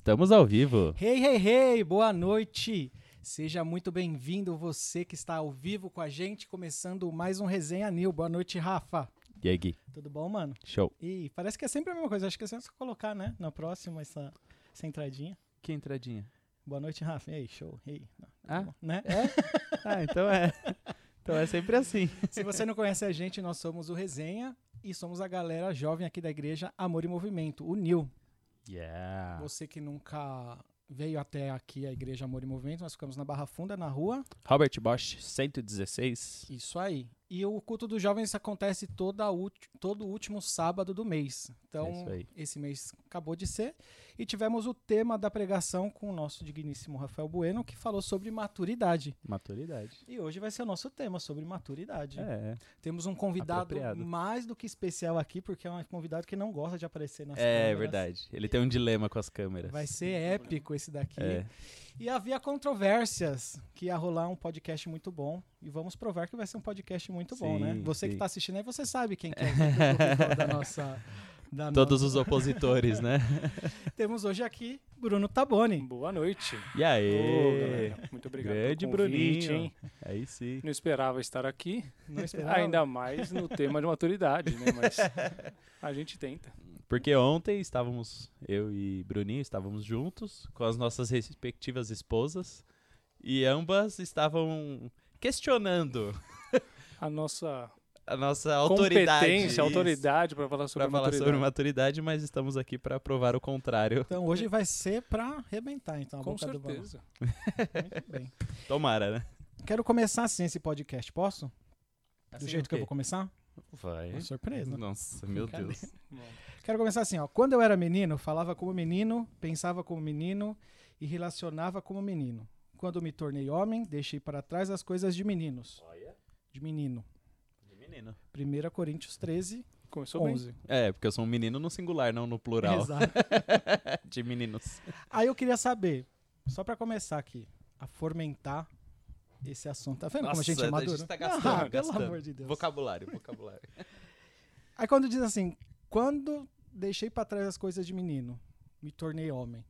Estamos ao vivo. Hey, hey, hey, boa noite. Seja muito bem-vindo você que está ao vivo com a gente, começando mais um Resenha Nil. Boa noite, Rafa. E aí, Gui? Tudo bom, mano? Show. E parece que é sempre a mesma coisa. Acho que é só colocar, né, na próxima essa, essa entradinha. Que entradinha? Boa noite, Rafa. E aí, show. Hey. Não, Ah, bom, né? é? ah, então é. Então é sempre assim. Se você não conhece a gente, nós somos o Resenha e somos a galera jovem aqui da igreja Amor e Movimento, o NIL. Yeah. Você que nunca veio até aqui a igreja Amor e Movimento, nós ficamos na Barra Funda, na rua. Robert Bosch, 116. Isso aí. E o culto dos jovens acontece toda todo último sábado do mês. Então, É esse mês acabou de ser. E tivemos o tema da pregação com o nosso digníssimo Rafael Bueno, que falou sobre maturidade. Maturidade. E hoje vai ser o nosso tema sobre maturidade. É. Temos um convidado Apropriado. mais do que especial aqui, porque é um convidado que não gosta de aparecer nas É câmeras. verdade. Ele tem um dilema com as câmeras. Vai ser épico esse daqui. É. E havia controvérsias que ia rolar um podcast muito bom. E vamos provar que vai ser um podcast muito bom, né? Sim, Você que sim. está assistindo aí, você sabe quem que é o da nossa. Da Todos nossa. os opositores, né? Temos hoje aqui Bruno Taboni. Boa noite. E aí? galera, Muito obrigado Grande pelo convite, Bruninho. hein? Aí sim. Não esperava estar aqui, Não esperava. ainda mais no tema de maturidade, né? Mas a gente tenta. Porque ontem estávamos, eu e Bruninho estávamos juntos com as nossas respectivas esposas e ambas estavam questionando A nossa a nossa autoridade. competência, autoridade para falar sobre Pra falar maturidade. sobre maturidade, mas estamos aqui para provar o contrário. Então hoje vai ser pra arrebentar, então, a Com boca do certeza. Muito bem. Tomara, né? Quero começar assim esse podcast, posso? Do Assim jeito o que eu vou começar? Vai. Uma surpresa. Nossa, meu. Deus. Quero começar assim, ó. Quando eu era menino, falava como menino, pensava como menino e relacionava como menino. Quando me tornei homem, deixei para trás as coisas de meninos. Olha, De menino. menino. 1 Coríntios 13, Começou bem. 11. É, porque eu sou um menino no singular, não no plural. Exato. De meninos. Aí eu queria saber, só para começar aqui, a fomentar esse assunto. Tá vendo como a gente é Nossa, maduro? tá gastando, ah, pelo gastando. amor de Deus. Vocabulário, vocabulário. Aí quando diz assim, quando deixei para trás as coisas de menino, me tornei homem.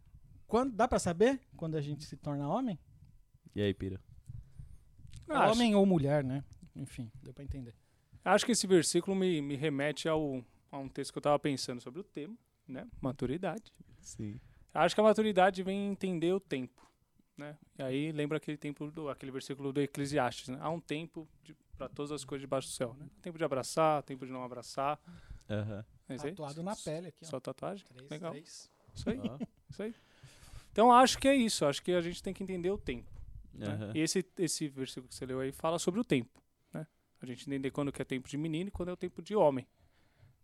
Quando, dá para saber quando a gente se torna homem? E aí, Pira? Acho, Homem ou mulher, né? Enfim, deu para entender. acho que esse versículo me, me remete ao, a um texto que eu estava pensando sobre o tema, né? Maturidade. Sim. Acho que a maturidade vem entender o tempo, né? E aí lembra aquele tempo do aquele versículo do Eclesiastes, né? Há um tempo para todas as coisas debaixo do céu, né? Tempo de abraçar, tempo de não abraçar. É aí? Tatuado na pele aqui, ó. Só tatuagem? Três, Legal. três. Isso aí, Ó. isso aí. Então acho que é isso, acho que a gente tem que entender o tempo. né? Aham. E esse, esse versículo que você leu aí fala sobre o tempo, né? A gente entender quando que é tempo de menino e quando é o tempo de homem.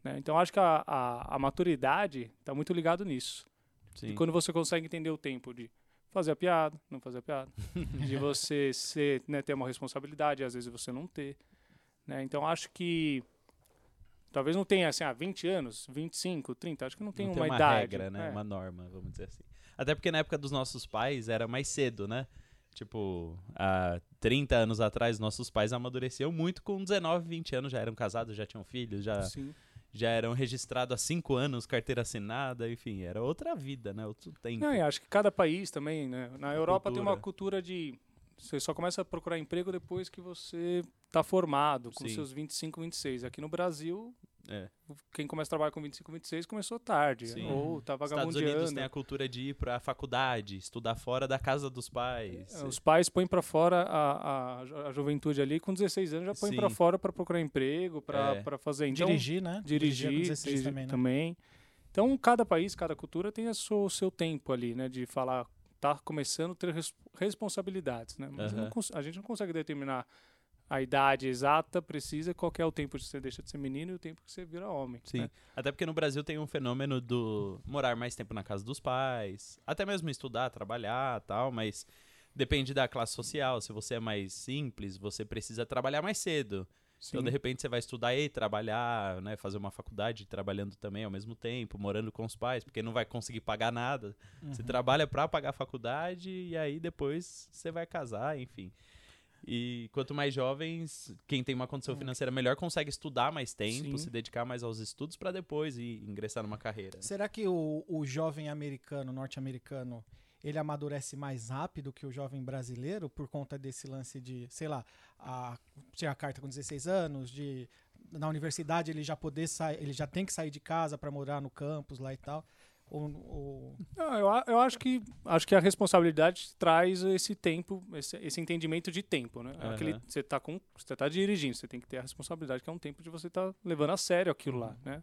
né? Então acho que a, a, a maturidade está muito ligado nisso. Sim. E quando você consegue entender o tempo de fazer a piada, não fazer a piada, de você ser, né, ter uma responsabilidade, às vezes você não ter. Né? Então acho que talvez não tenha assim, ah, 20 anos, 25, 30, acho que não tem não uma, tem uma idade. regra, né? É. Uma norma, vamos dizer assim. Até porque na época dos nossos pais era mais cedo, né? Tipo, há 30 anos atrás, nossos pais amadureciam muito com 19, 20 anos, já eram casados, já tinham filhos, já, Sim. Já eram registrados há 5 anos, carteira assinada, enfim, era outra vida, né? Outro tempo. Não, e acho que cada país também, né? Na Europa tem uma cultura. cultura de. Você só começa a procurar emprego depois que você está formado, com Sim. seus 25, 26. Aqui no Brasil, É. quem começa a trabalhar com 25, 26 começou tarde. Sim. Ou tá Estados vagabundeando. Unidos tem a cultura de ir pra faculdade, estudar fora da casa dos pais. É, Os pais põem para fora a, a, a juventude ali, com 16 anos já põe Sim. para fora para procurar emprego, para É. fazer. Então, dirigir, né? dirigir, com 16 dirigir também, né? também. Então, cada país, cada cultura tem a sua- o seu tempo ali, né? De falar, tá começando a ter res- responsabilidades, né? Mas cons- a gente não consegue determinar a idade exata, precisa, qual é o tempo que você deixa de ser menino e o tempo que você vira homem. Sim. né? Até porque no Brasil tem um fenômeno do morar mais tempo na casa dos pais, até mesmo estudar, trabalhar tal, mas depende da classe social. Se você é mais simples, você precisa trabalhar mais cedo. Então, Sim. de repente, você vai estudar e trabalhar, né? Fazer uma faculdade trabalhando também ao mesmo tempo, morando com os pais, porque não vai conseguir pagar nada. Você Uhum. trabalha pra pagar a faculdade e aí depois você vai casar, enfim. E quanto mais jovens, quem tem uma condição financeira melhor consegue estudar mais tempo, Sim. se dedicar mais aos estudos para depois ir ingressar numa carreira. Será que o, o jovem americano, norte-americano, ele amadurece mais rápido que o jovem brasileiro por conta desse lance de, sei lá, a, tirar a carta com 16 anos, de na universidade ele já poder sair, ele já tem que sair de casa para morar no campus lá e tal. Ou, ou- Não, eu, eu acho que acho que a responsabilidade traz esse tempo, esse, esse entendimento de tempo, né? Aham. Aquele, você tá com, você tá dirigindo, você tem que ter a responsabilidade que é um tempo de você estar levando a sério aquilo lá, né?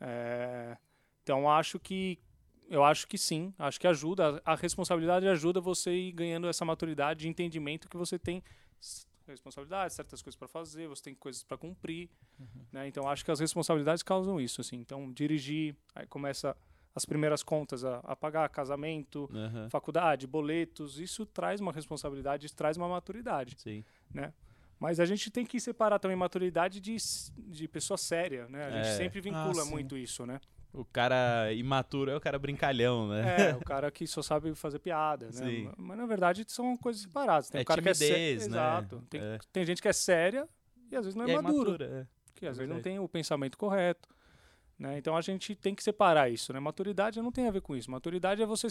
É, então acho que eu acho que sim, acho que ajuda a, a responsabilidade ajuda você ir ganhando essa maturidade de entendimento que você tem responsabilidade, certas coisas para fazer, você tem coisas para cumprir, né? Então acho que as responsabilidades causam isso, assim. Então dirigir, aí começa as primeiras contas a, a pagar, casamento, Aham, faculdade, boletos, isso traz uma responsabilidade, isso traz uma maturidade. Sim. Mas a gente tem que separar também maturidade de, de pessoa séria, né? A gente É. sempre vincula Ah, muito isso, né? O cara imaturo é o cara brincalhão, né? É, o cara que só sabe fazer piada, né? Sim. Ma- Mas na verdade são coisas separadas. Tem É o cara que é sé- timidez, né? Exato. Tem, É. tem gente que é séria e às vezes não é, é maduro. imatura, que é às vezes não verdade. tem o pensamento correto. Né? Então a gente tem que separar isso. Né? Maturidade não tem a ver com isso. Maturidade é você,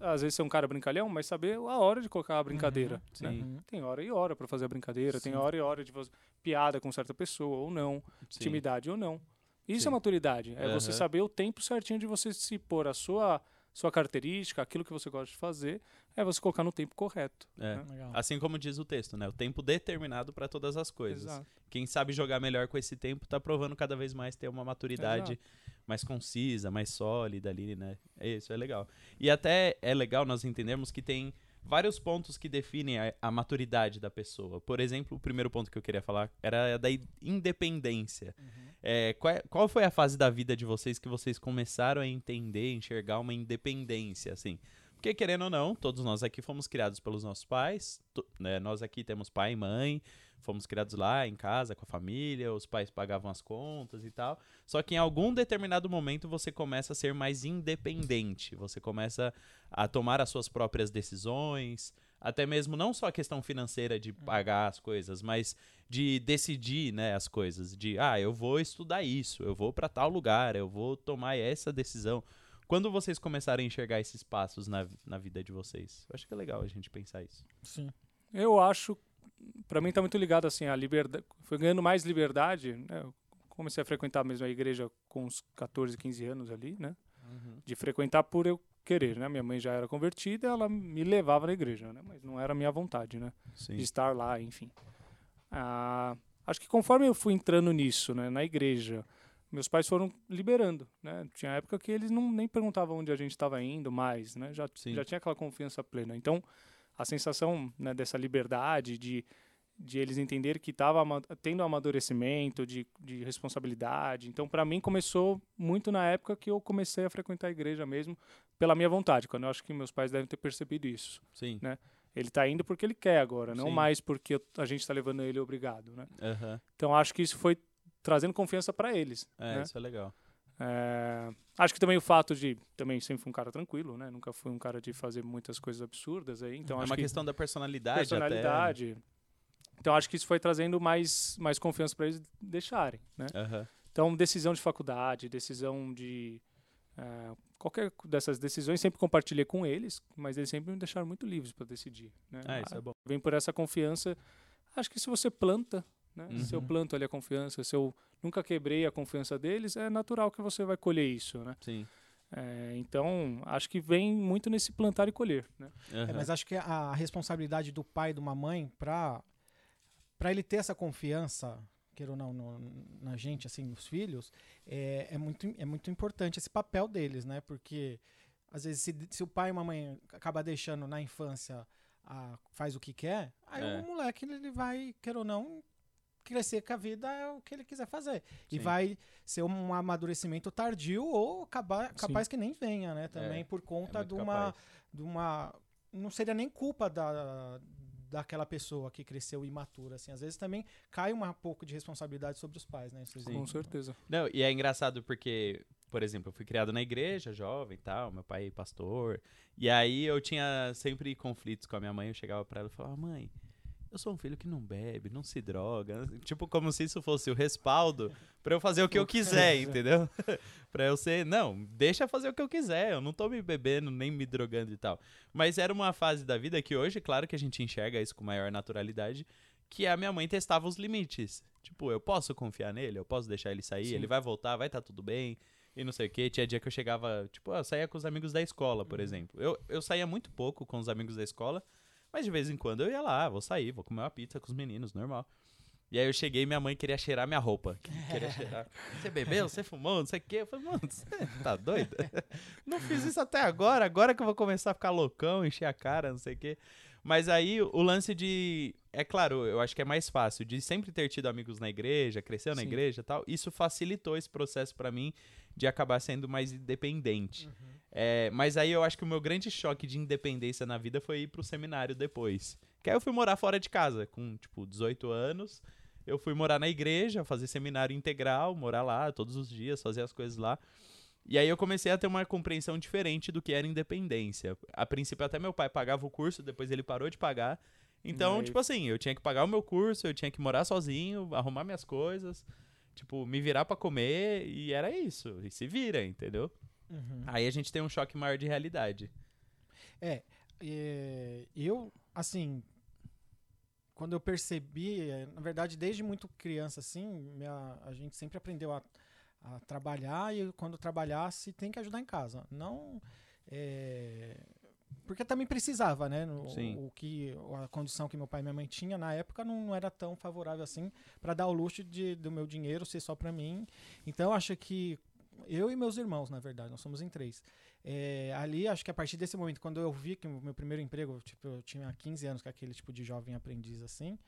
às vezes, ser um cara brincalhão, mas saber a hora de colocar a brincadeira. Sim. né? Uhum. Tem hora e hora para fazer a brincadeira, tem Sim. hora e hora de fazer piada com certa pessoa ou não, Sim. intimidade ou não. Isso Sim. é maturidade. É você Aham. saber o tempo certinho de você se pôr a sua, sua característica, aquilo que você gosta de fazer, é você colocar no tempo correto. É. né? Assim como diz o texto, né? O tempo determinado para todas as coisas. Exato. Quem sabe jogar melhor com esse tempo tá provando cada vez mais ter uma maturidade mais concisa, mais sólida ali, né? É Isso é legal. E até é legal nós entendermos que tem vários pontos que definem a, a maturidade da pessoa. Por exemplo, o primeiro ponto que eu queria falar era a da independência. É, qual, é- qual foi a fase da vida de vocês que vocês começaram a entender, enxergar uma independência, assim? Porque, querendo ou não, todos nós aqui fomos criados pelos nossos pais, né, nós aqui temos pai e mãe, fomos criados lá em casa com a família, os pais pagavam as contas e tal. Só que em algum determinado momento você começa a ser mais independente, você começa a tomar as suas próprias decisões, até mesmo não só a questão financeira de pagar as coisas, mas de decidir, né, as coisas, de ah, eu vou estudar isso, eu vou para tal lugar, eu vou tomar essa decisão. Quando vocês começarem a enxergar esses passos na, na vida de vocês? Eu acho que é legal a gente pensar isso. Sim. Eu acho, pra mim tá muito ligado assim, a liberdade, foi ganhando mais liberdade, né? Eu comecei a frequentar mesmo a igreja com uns 14, 15 anos ali, né? De frequentar por eu querer, né? Minha mãe já era convertida, ela me levava na igreja, né? Mas não era minha vontade, né? Sim. De estar lá, enfim. Ah, acho que conforme eu fui entrando nisso, né, na igreja, meus pais foram liberando, né? Tinha época que eles não nem perguntavam onde a gente estava indo mais, né? Já, Sim. já tinha aquela confiança plena. Então, a sensação né, dessa liberdade, de, de eles entenderem que estava tendo um amadurecimento, de, de responsabilidade. Então, para mim, começou muito na época que eu comecei a frequentar a igreja mesmo, pela minha vontade, quando eu acho que meus pais devem ter percebido isso. Sim. Ele está indo porque ele quer agora, não Sim. mais porque a gente está levando ele obrigado, né? Aham. Então, acho que isso foi trazendo confiança para eles. É, né? isso é legal. É, acho que também o fato de também sempre fui um cara tranquilo, né? Nunca fui um cara de fazer muitas coisas absurdas aí, então é uma que questão da personalidade, personalidade. Então acho que isso foi trazendo mais mais confiança para eles deixarem, né? até. Aham. Então decisão de faculdade, decisão de é, qualquer dessas decisões sempre compartilhei com eles, mas eles sempre me deixaram muito livres para decidir, né? Ah, isso é bom. Vem por essa confiança. Acho que se você planta, né? Se eu Uhum. planto ali a confiança, se eu nunca quebrei a confiança deles, é natural que você vai colher isso, né? Sim. É, então, acho que vem muito nesse plantar e colher, né? É, Aham. mas acho que a responsabilidade do pai e de uma mãe para para ele ter essa confiança, queira ou não, no- na gente, assim, nos filhos, é, é, muito, é muito importante esse papel deles, né? Porque às vezes se, se o pai e uma mãe acaba deixando na infância a, faz o que quer, aí É. o moleque ele vai, queira ou não, crescer com a vida é o que ele quiser fazer. E Sim. vai ser um amadurecimento tardio ou acabar, capaz que nem venha, né? Também É, por É conta muito de uma capaz. de uma não seria nem culpa da daquela pessoa que cresceu imatura assim às vezes também cai um pouco de responsabilidade sobre os pais né Vocês- Com certeza. Não, e é engraçado porque, por exemplo, eu fui criado na igreja, jovem e tal, meu pai é pastor. E aí eu tinha sempre conflitos com a minha mãe, eu chegava pra ela e falava, mãe, eu sou um filho que não bebe, não se droga. Tipo, como se isso fosse o respaldo pra eu fazer o que eu quiser, entendeu? pra eu ser, não, deixa fazer o que eu quiser, eu não tô me bebendo, nem me drogando e tal. Mas era uma fase da vida que hoje, claro que a gente enxerga isso com maior naturalidade, que a minha mãe testava os limites. Tipo, eu posso confiar nele, eu posso deixar ele sair, Sim. ele vai voltar, vai estar tá tudo bem. E não sei o que. Tinha dia que eu chegava, tipo, eu saía com os amigos da escola, por exemplo. Eu, eu saía muito pouco com os amigos da escola, mas de vez em quando eu ia lá, vou sair, vou comer uma pizza com os meninos, normal. E aí eu cheguei e minha mãe queria cheirar minha roupa. Queria cheirar. Você bebeu? Você fumou? Não sei o quê. Eu falei, mano, você tá doido? Não fiz isso até agora. Agora que eu vou começar a ficar loucão, encher a cara, não sei o quê. Mas aí o lance de. É claro, eu acho que é mais fácil de sempre ter tido amigos na igreja, cresceu na Sim. igreja e tal. Isso facilitou esse processo pra mim de acabar sendo mais independente. É, mas aí eu acho que o meu grande choque de independência na vida foi ir pro seminário depois. Que aí eu fui morar fora de casa, com, tipo, 18 anos. Eu fui morar na igreja, fazer seminário integral, morar lá todos os dias, fazer as coisas lá. E aí eu comecei a ter uma compreensão diferente do que era independência. A princípio até meu pai pagava o curso, depois ele parou de pagar. Então, tipo assim, eu tinha que pagar o meu curso, eu tinha que morar sozinho, arrumar minhas coisas, tipo, me virar pra comer e era isso. E se vira, entendeu? Uhum. Aí a gente tem um choque maior de realidade. É, é, eu, assim, quando eu percebi, é, na verdade, desde muito criança, assim, minha, a gente sempre aprendeu a, a trabalhar e quando trabalhasse tem que ajudar em casa. Não. é, porque também precisava, né? No- Sim. O, que a condição que meu pai e minha mãe tinha na época não, era tão favorável assim para dar o luxo de, do meu dinheiro ser só para mim. Então eu acho que eu e meus irmãos, na verdade, nós somos em três. É, ali, acho que a partir desse momento, quando eu vi que o meu primeiro emprego, tipo, eu tinha 15 anos com aquele tipo de jovem aprendiz assim,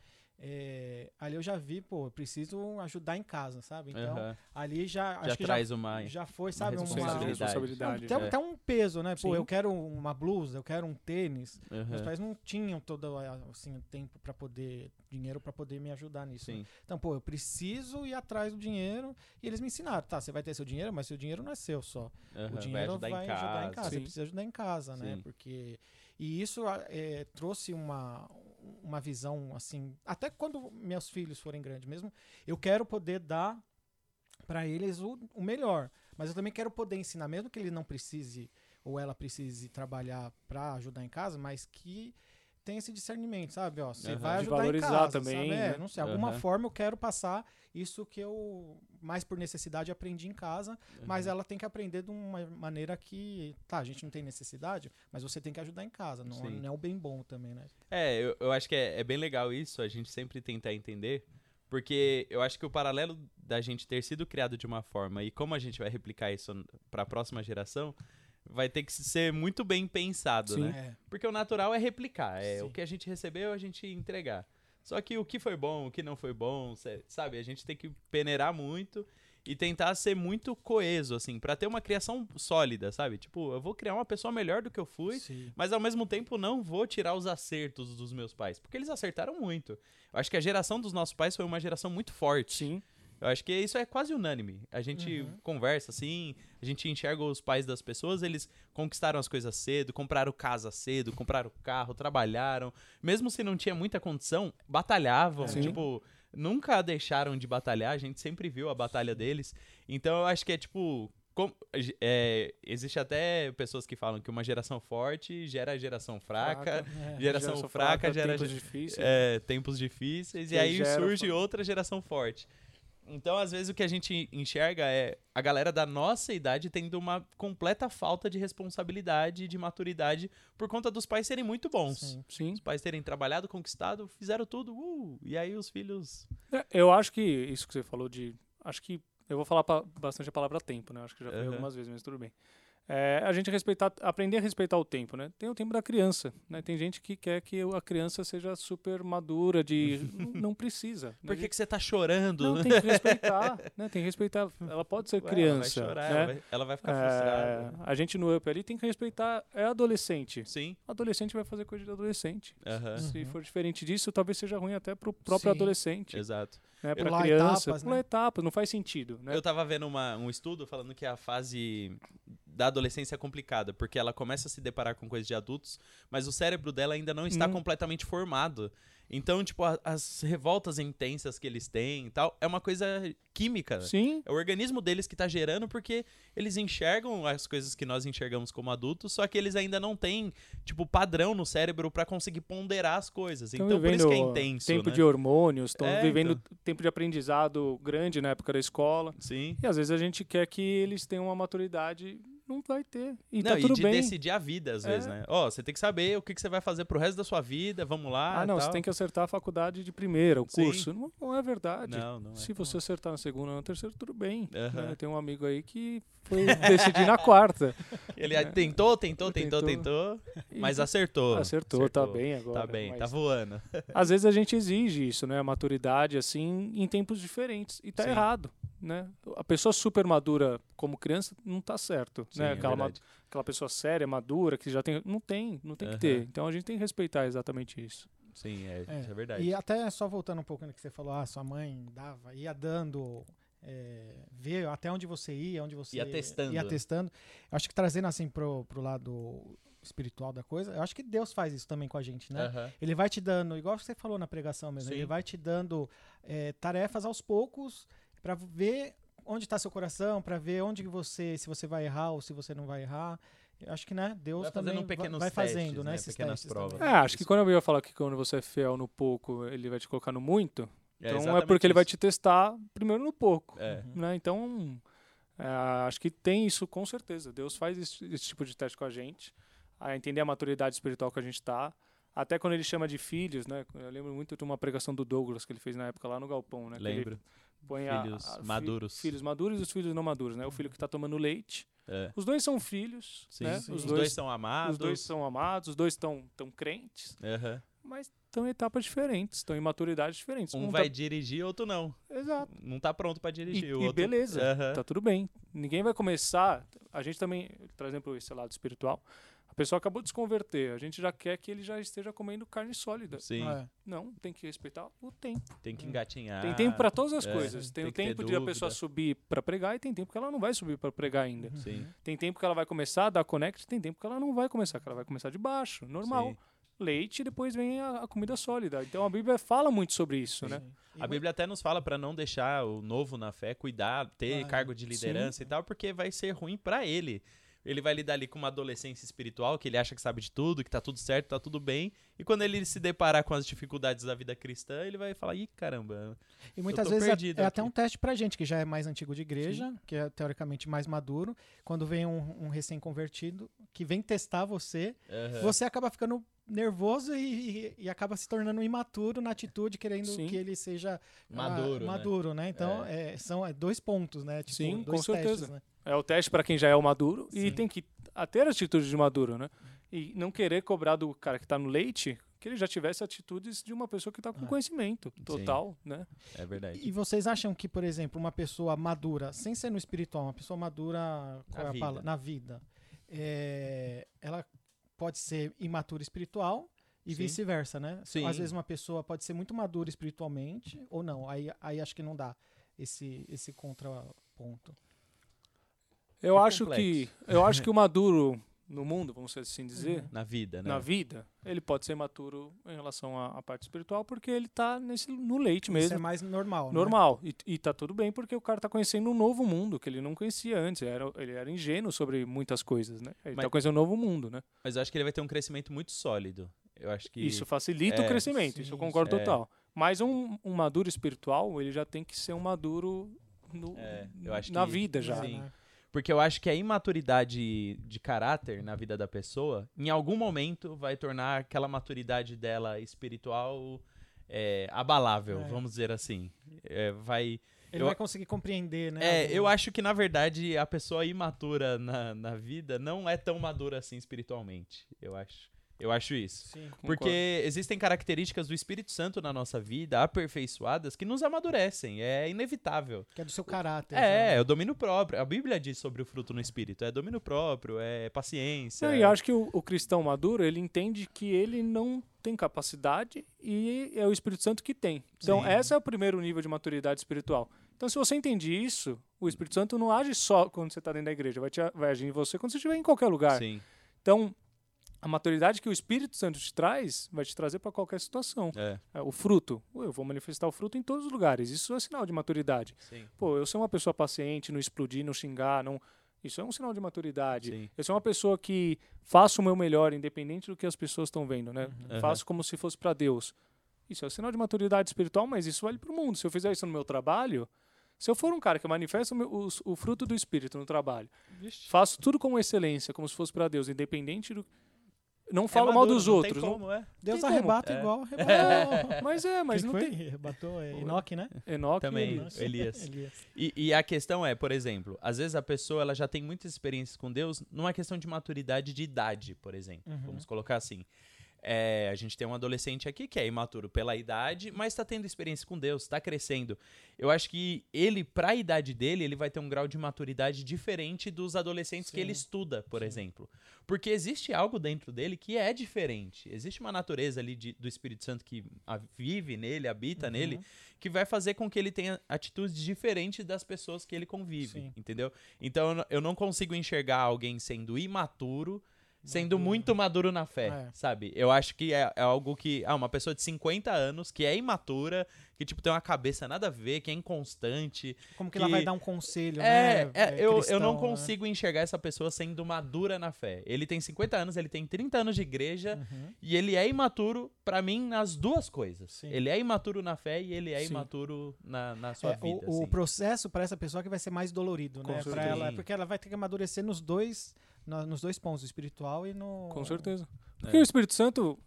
é, ali eu já vi, pô, eu preciso ajudar em casa, sabe? Então, Aham. ali já, Já acho que traz uma. já, já foi, sabe? uma Uma, responsabilidade. responsabilidade. Tem é. até um peso, né? Pô, Sim. eu quero uma blusa, eu quero um tênis. Aham. Meus pais não tinham todo assim, o tempo para poder, dinheiro para poder me ajudar nisso. né? Então, pô, eu preciso ir atrás do dinheiro e eles me ensinaram, tá, você vai ter seu dinheiro, mas seu dinheiro não é seu só. aham, O dinheiro vai ajudar, em casa. casa. Você precisa ajudar em casa, né? Sim. Porque e isso é, trouxe uma uma visão assim, até quando meus filhos forem grandes mesmo, eu quero poder dar para eles o, o melhor, mas eu também quero poder ensinar, mesmo que ele não precise ou ela precise trabalhar para ajudar em casa, mas que tem esse discernimento, sabe? Ó, você Aham. vai ajudar valorizar em casa, também, sabe? É, né? não sei, alguma forma eu quero passar isso que eu mais por necessidade aprendi em casa, mas Aham. ela tem que aprender de uma maneira que, tá, a gente não tem necessidade, mas você tem que ajudar em casa, não, Sim. não é o bem bom também, né? É, eu, eu acho que é, é bem legal isso, a gente sempre tentar entender, porque eu acho que o paralelo da gente ter sido criado de uma forma e como a gente vai replicar isso para a próxima geração, vai ter que ser muito bem pensado, Sim. né? É. Porque o natural é replicar, é Sim. o que a gente recebeu, a gente entregar. Só que o que foi bom, o que não foi bom, sabe? A gente tem que peneirar muito e tentar ser muito coeso, assim, pra ter uma criação sólida, sabe? Tipo, eu vou criar uma pessoa melhor do que eu fui, Sim. mas ao mesmo tempo não vou tirar os acertos dos meus pais, porque eles acertaram muito. Eu acho que a geração dos nossos pais foi uma geração muito forte. Sim. Eu acho que isso é quase unânime. A gente Uhum. conversa assim, a gente enxerga os pais das pessoas, eles conquistaram as coisas cedo, compraram casa cedo, compraram carro, trabalharam. Mesmo se não tinha muita condição, batalhavam. Sim. Tipo, nunca deixaram de batalhar, a gente sempre viu a batalha deles. Então eu acho que é tipo. com- é, existe até pessoas que falam que uma geração forte gera geração fraca, É. geração, fraca, gera tempos difíceis. é, tempos difíceis, e aí surge outra geração forte. Então, às vezes, o que a gente enxerga é a galera da nossa idade tendo uma completa falta de responsabilidade e de maturidade por conta dos pais serem muito bons. Sim. Sim. Os pais terem trabalhado, conquistado, fizeram tudo, uh, e aí os filhos. É, Eu acho que isso que você falou de. Acho que. Eu vou falar bastante a palavra tempo, né? Acho que já falei Aham. algumas vezes, mas tudo bem. É, a gente respeitar, aprender a respeitar o tempo, né? Tem o tempo da criança, né? Tem gente que quer que a criança seja super madura, de não, precisa. né? Por que, que você tá chorando? Não, tem que respeitar, né? Tem que respeitar. Ela pode ser Ué, criança, Ela vai chorar, né? ela, vai, ela vai ficar É, frustrada. a gente no up ali tem que respeitar é adolescente. Sim. Adolescente vai fazer coisa de adolescente. aham, Se Uhum. for diferente disso, talvez seja ruim até pro próprio Sim. adolescente. Exato. Né? Pra Pular criança. etapas, né? pular etapas, não faz sentido, né? Eu tava vendo uma- um estudo falando que a fase da adolescência é complicada, porque ela começa a se deparar com coisas de adultos, mas o cérebro dela ainda não está Não. completamente formado. Então, tipo, a- as revoltas intensas que eles têm e tal, é uma coisa química. Sim, É o organismo deles que tá gerando porque eles enxergam as coisas que nós enxergamos como adultos, só que eles ainda não têm, tipo, padrão no cérebro pra conseguir ponderar as coisas. estão então, por isso que é intenso, tempo né? de hormônios, estão É, vivendo então. tempo de aprendizado grande na época da escola. Sim. E às vezes a gente quer que eles tenham uma maturidade, não vai ter. E não, tá tudo e de bem. decidir a vida, às vezes, É. né? Ó, você tem que saber o que, que você vai fazer pro resto da sua vida, vamos lá. Ah, não, tal. você tem que acertar a faculdade de primeira, o Sim. curso. Não, não é verdade. Não, não é. Se você acertar na segunda ou na terceira, tudo bem. Aham. né? Tem um amigo aí que foi decidir na quarta. Ele tentou, tentou, tentou, Tentou. tentou, E mas acertou. acertou, tá bem agora. Tá bem, mas tá voando. Às vezes a gente exige isso, né? A maturidade, assim, em tempos diferentes. E tá Sim. errado, né? A pessoa super madura como criança não tá certo, Sim, né? é Aquela, verdade. aquela pessoa séria, madura, que já tem... Não tem, não tem que Aham. ter. Então a gente tem que respeitar exatamente isso. Sim, é, É, isso é verdade. E até só voltando um pouco no que você falou, ah, sua mãe dava, ia dando, é, ver até onde você ia, onde você Ia testando. ia testando. Eu acho que trazendo assim pro, pro lado espiritual da coisa, eu acho que Deus faz isso também com a gente, né? Aham. Ele vai te dando, igual você falou na pregação mesmo, Sim. ele vai te dando é, tarefas aos poucos para ver onde está seu coração, para ver onde você, se você vai errar ou se você não vai errar. Eu acho que, né, Deus Vai fazendo também vai- vai fazendo, testes, né, né, esses pequenas testes provas. também. É, acho que Isso. quando eu ia falar que quando você é fiel no pouco, ele vai te colocar no muito, então é porque ele vai isso. te testar primeiro no pouco. É. né? Então, é, acho que tem isso com certeza. Deus faz esse, esse tipo de teste com a gente, a entender a maturidade espiritual que a gente está. Até quando ele chama de filhos, né? Eu lembro muito de uma pregação do Douglas que ele fez na época lá no Galpão, né? Lembro. Põe a- Filhos a fi- maduros. filhos maduros e os filhos não maduros, né? O filho que está tomando leite. É. Os dois são filhos, Sim, né? sim. Os, Os dois, dois são amados. os dois são amados, os dois estão tão crentes, Aham. mas estão em etapas diferentes, estão em maturidades diferentes. Um tá- vai dirigir, outro não. Exato. Não tá pronto pra dirigir. E, o e outro... beleza, Aham. tá tudo bem. Ninguém vai começar. A gente também, trazendo para esse lado espiritual, a pessoa acabou de se converter. A gente já quer que ele já esteja comendo carne sólida. Sim, É. Não, tem que respeitar o tempo. tem que engatinhar. tem tempo para todas as é, coisas. Tem, tem o tempo de a pessoa subir para pregar e tem tempo que ela não vai subir para pregar ainda. Sim, Tem tempo que ela vai começar a dar connect, tem tempo que ela não vai começar, que ela vai começar de baixo, normal. sim. Leite e depois vem a, a comida sólida. Então a Bíblia fala muito sobre isso, né? Sim. E A Bíblia até nos fala pra não deixar o novo na fé cuidar, ter Ah, cargo de liderança e tal, porque vai ser ruim pra ele. Ele vai lidar ali com uma adolescência espiritual, que ele acha que sabe de tudo, que tá tudo certo, tá tudo bem. E quando ele se deparar com as dificuldades da vida cristã, ele vai falar: ih, caramba. E muitas vezes é- é, até um teste pra gente, que já é mais antigo de igreja, que é teoricamente mais maduro. Quando vem um, um recém-convertido que vem testar você, Aham. você acaba ficando nervoso e, e- e acaba se tornando imaturo na atitude, querendo Sim. que ele seja ah, Maduro. né? maduro, né? Então, é, são é, dois pontos, né? Tipo, Sim, dois com testes, certeza. né? É o teste para quem já é o maduro e Sim. tem que a ter atitude de maduro, né? E não querer cobrar do cara que tá no leite que ele já tivesse atitudes de uma pessoa que tá com Ah. conhecimento total, né? É verdade. E vocês acham que, por exemplo, uma pessoa madura, sem ser no espiritual, uma pessoa madura qual é a vida. palavra? na vida, é, ela pode ser imatura espiritual e vice-versa, né? Sim. Às vezes uma pessoa pode ser muito madura espiritualmente ou não. Aí, aí acho que não dá esse, esse contraponto. Eu É acho que complexo. eu acho que o maduro no mundo, vamos assim dizer, Na vida, né? na vida, ele pode ser maturo em relação à, à parte espiritual porque ele tá nesse no leite mesmo. Isso é mais normal. né? Normal. E, e tá tudo bem porque o cara tá conhecendo um novo mundo que ele não conhecia antes. Ele era, ele era ingênuo sobre muitas coisas, né? Ele Mas- tá conhecendo um novo mundo, né? Mas eu acho que ele vai ter um crescimento muito sólido. Eu acho que. Isso facilita é, o crescimento, isso eu sim, concordo é. total. Mas um, um maduro espiritual, ele já tem que ser um maduro no- É, eu acho na que- vida já. Sim. né? Porque eu acho que a imaturidade de caráter na vida da pessoa, em algum momento, vai tornar aquela maturidade dela espiritual é, abalável, É. vamos dizer assim. É, vai. Ele Eu- vai conseguir compreender, né? É, algum- eu acho que na verdade a pessoa imatura na, na vida não é tão madura assim espiritualmente. Eu acho. Eu acho isso. Sim. Porque existem características do Espírito Santo na nossa vida, aperfeiçoadas, que nos amadurecem. É inevitável. Que é do seu caráter. É, né? é o domínio próprio. A Bíblia diz sobre o fruto no Espírito. É domínio próprio, é paciência. Não, e acho que o, o cristão maduro, ele entende que ele não tem capacidade e é o Espírito Santo que tem. Então, Sim. esse é o primeiro nível de maturidade espiritual. Então, se você entende isso, o Espírito Santo não age só quando você está dentro da igreja, vai, te, vai agir em você quando você estiver em qualquer lugar. Sim. Então, a maturidade que o Espírito Santo te traz vai te trazer para qualquer situação. É. É, o fruto, eu vou manifestar o fruto em todos os lugares. Isso é sinal de maturidade. Sim. Pô, eu sou uma pessoa paciente, não explodir, não xingar, não. Isso é um sinal de maturidade. Sim. Eu sou uma pessoa que faço o meu melhor, independente do que as pessoas estão vendo, né? Uhum. Faço como se fosse para Deus. Isso é um sinal de maturidade espiritual, mas isso vale para o mundo. Se eu fizer isso no meu trabalho, se eu for um cara que manifesta o, meu- o- o fruto do Espírito no trabalho, faço tudo com excelência, como se fosse para Deus, independente do. Não falo É mal maduro, dos não outros. Tem não- como, é. Deus Tem como. arrebata É. igual arrebatou. É, mas é, mas Quem não foi? tem. Arrebatou é Enoque, né? Enoque Também. e Elias. Elias. Elias. E, e a questão é, por exemplo, às vezes a pessoa ela já tem muitas experiências com Deus numa questão de maturidade de idade, por exemplo. Uhum. Vamos colocar assim. É, a gente tem um adolescente aqui que é imaturo pela idade, mas está tendo experiência com Deus, está crescendo. Eu acho que ele, para a idade dele, ele vai ter um grau de maturidade diferente dos adolescentes que Sim. ele estuda, por Sim. exemplo. Porque existe algo dentro dele que é diferente. Existe uma natureza ali de- do Espírito Santo que vive nele, habita Uhum. nele, que vai fazer com que ele tenha atitudes diferentes das pessoas que ele convive, Sim. entendeu? Então eu não consigo enxergar alguém sendo imaturo, sendo Maduro. muito maduro na fé, É. sabe? Eu acho que é, é algo que, ah, uma pessoa de 50 anos que é imatura, que tipo tem uma cabeça nada a ver, que é inconstante, Como que, Que- ela vai dar um conselho, é, né? é, eu, eu cristão, não né? consigo enxergar essa pessoa sendo madura na fé. Ele tem 50 anos, ele tem 30 anos de igreja Uhum. e ele é imaturo pra mim nas duas coisas. Sim. Ele é imaturo na fé e ele é Sim. imaturo na, na sua É, vida. o, o assim. processo para essa pessoa que vai ser mais dolorido, né? Ela, porque ela vai ter que amadurecer nos dois, na- nos dois pontos, espiritual e no. Com certeza. Porque É. o Espírito Santo,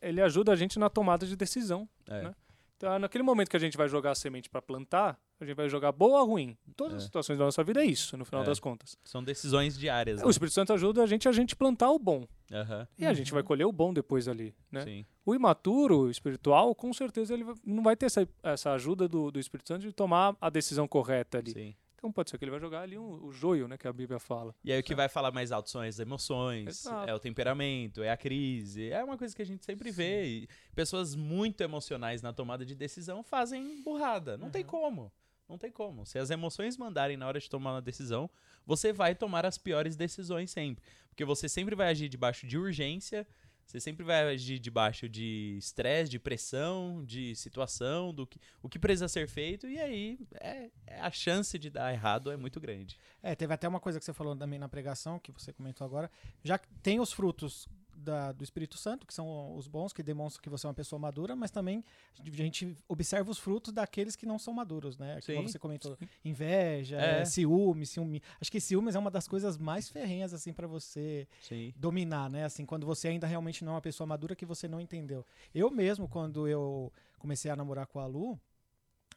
ele ajuda a gente na tomada de decisão. É. né? Então, naquele momento que a gente vai jogar a semente para plantar, a gente vai jogar boa ou ruim. Todas É. as situações da nossa vida é isso, no final É. das contas. São decisões diárias. O Espírito Santo ajuda a gente a gente plantar o bom. né? Aham, E a gente vai colher o bom depois ali, né? Sim. O imaturo espiritual, com certeza, ele não vai ter essa, essa ajuda do, do Espírito Santo de tomar a decisão correta ali. Sim. Então pode ser que ele vai jogar ali um- o joio, né? Que a Bíblia fala. E aí o que vai falar mais alto são as emoções, Exato. é o temperamento, é a crise. É uma coisa que a gente sempre vê. E pessoas muito emocionais na tomada de decisão fazem burrada. Não tem Uhum. como. Não tem como. Se as emoções mandarem na hora de tomar uma decisão, você vai tomar as piores decisões sempre. Porque você sempre vai agir debaixo de urgência, você sempre vai agir debaixo de estresse, de pressão, de situação, do que, o que precisa ser feito, e aí é, é a chance de dar errado é muito grande. É, teve até uma coisa que você falou também na pregação, que você comentou agora. Já tem os frutos da- do Espírito Santo, que são os bons, que demonstram que você é uma pessoa madura, mas também a gente observa os frutos daqueles que não são maduros, né? Sim. Como você comentou, inveja, É. é, ciúme, ciúme. Acho que ciúmes é uma das coisas mais ferrenhas, assim, para você Sim. dominar, né? Assim, quando você ainda realmente não é uma pessoa madura que você não entendeu. Eu mesmo, quando eu comecei a namorar com a Lu,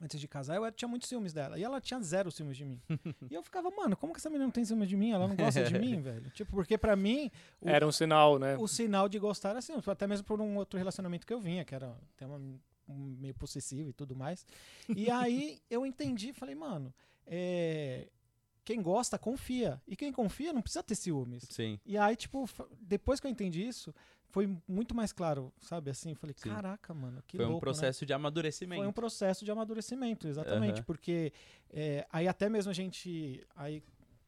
antes de casar, eu tinha muitos ciúmes dela. E ela tinha zero ciúmes de mim. e eu ficava, mano, como que essa menina não tem ciúmes de mim? Ela não gosta de mim, velho. Tipo, porque pra mim, o, Era um sinal, né? o sinal de gostar era assim, até mesmo por um outro relacionamento que eu vinha, que era até uma, um meio possessivo e tudo mais. E aí eu entendi, falei, mano, é, quem gosta, confia. E quem confia não precisa ter ciúmes. Sim. E aí, tipo, depois que eu entendi isso, foi muito mais claro, sabe? Assim, falei, Sim. caraca, mano, que Foi louco, um né? processo de amadurecimento. Foi um processo de amadurecimento, exatamente. Aham. Porque é, aí até mesmo a gente. Aí,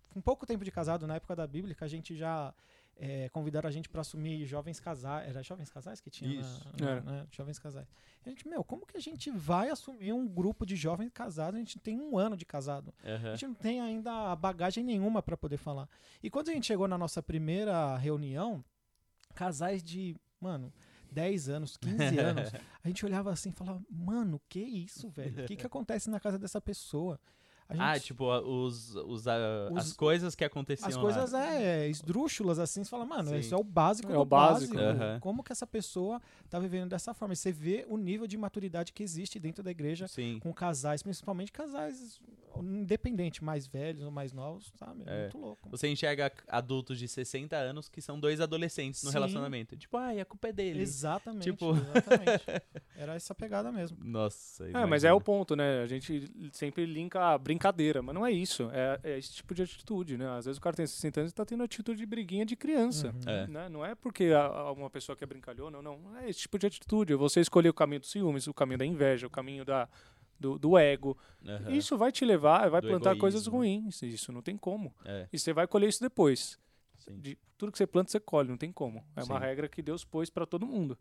com pouco tempo de casado, na época da Bíblia, a gente já é, convidaram a gente para assumir jovens casais. Era jovens casais que tinha? na- Isso. na- Era. né? Jovens casais. A gente, meu, como que a gente vai assumir um grupo de jovens casados? A gente tem um ano de casado. A Aham. gente não tem ainda bagagem nenhuma para poder falar. E quando a gente chegou na nossa primeira reunião, casais de, mano, 10 anos, 15 anos, a gente olhava assim e falava, mano, que isso, velho? O que, que acontece na casa dessa pessoa? A gente- Ah, tipo, os, os, a- Os- as coisas que aconteciam as lá. coisas é esdrúxulas assim, você fala, mano, Sim. isso é o básico É do o básico. básico. Aham. Como que essa pessoa tá vivendo dessa forma? E você vê o nível de maturidade que existe dentro da igreja Sim. com casais, principalmente casais independentes, mais velhos ou mais novos, sabe? É É. muito louco. Você enxerga adultos de 60 anos que são dois adolescentes no Sim. relacionamento. Tipo, ai, a culpa é dele. Exatamente. Tipo- exatamente. Era essa pegada mesmo. Nossa, É, mas é o ponto, né? A gente sempre linka a brincadeira, mas não é isso. É, é esse tipo de atitude, né? Às vezes o cara tem 60 anos e tá tendo atitude de briguinha de criança. Uhum. É. Né? Não é porque a- a- uma pessoa que é brincalhona, não. É esse tipo de atitude. Você escolher o caminho do ciúmes, o caminho da inveja, o caminho da, do, do ego. Aham. Isso vai te levar, vai Do plantar coisas egoísmo. ruins. Isso não tem como. É, E você vai colher isso depois. De tudo que você planta, você colhe, não tem como. É uma Sim. regra que Deus pôs para todo mundo.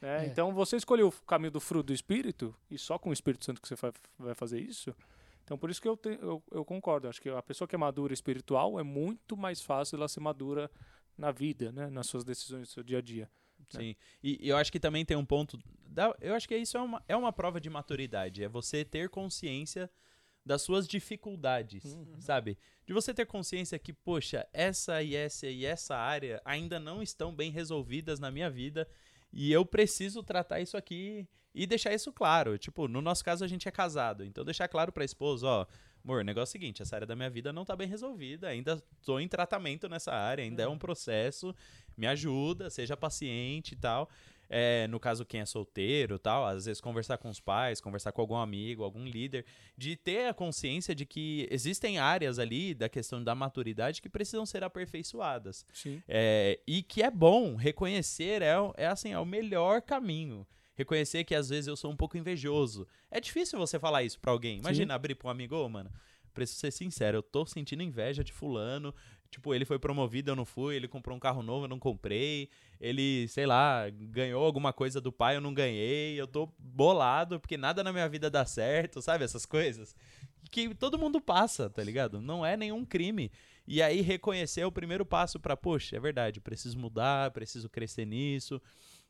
né? É. Então, você escolheu o caminho do fruto do Espírito, e só com o Espírito Santo que você vai fazer isso. Então, por isso que eu, te- eu, eu concordo. Acho que a pessoa que é madura espiritual é muito mais fácil ela ser madura na vida, né? nas suas decisões do seu dia a dia. Sim. E, e eu acho que também tem um ponto. da- eu acho que isso é uma, é uma prova de maturidade. É você ter consciência das suas dificuldades, Uhum. sabe? De você ter consciência que, poxa, essa e essa e essa área ainda não estão bem resolvidas na minha vida e eu preciso tratar isso aqui e deixar isso claro. Tipo, no nosso caso a gente é casado, então deixar claro pra esposa, ó, amor, o negócio é o seguinte, essa área da minha vida não tá bem resolvida, ainda tô em tratamento nessa área, ainda é um processo, me ajuda, seja paciente e tal. É, no caso, quem é solteiro tal, às vezes conversar com os pais, conversar com algum amigo, algum líder, de ter a consciência de que existem áreas ali da questão da maturidade que precisam ser aperfeiçoadas. Sim. É, e que é bom reconhecer, é, é assim, é o melhor caminho. Reconhecer que às vezes eu sou um pouco invejoso. É difícil você falar isso pra alguém. Imagina abrir pra um amigo, ô, mano, preciso ser sincero, eu tô sentindo inveja de fulano. Tipo, ele foi promovido, eu não fui. Ele comprou um carro novo, eu não comprei. Ele, sei lá, ganhou alguma coisa do pai, eu não ganhei. Eu tô bolado porque nada na minha vida dá certo, sabe? Essas coisas. Que todo mundo passa, tá ligado? Não é nenhum crime. E aí reconhecer é o primeiro passo pra, poxa, é verdade, preciso mudar, preciso crescer nisso,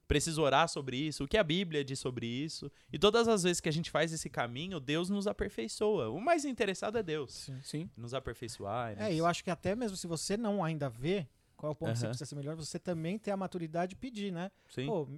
preciso orar sobre isso, o que a Bíblia diz sobre isso. E todas as vezes que a gente faz esse caminho, Deus nos aperfeiçoa. O mais interessado é Deus. Sim. Sim. Nos aperfeiçoar. É, eu acho que até mesmo se você não ainda vê qual é o ponto que você precisa ser melhor, você também tem a maturidade de pedir, né? Sim. Pô,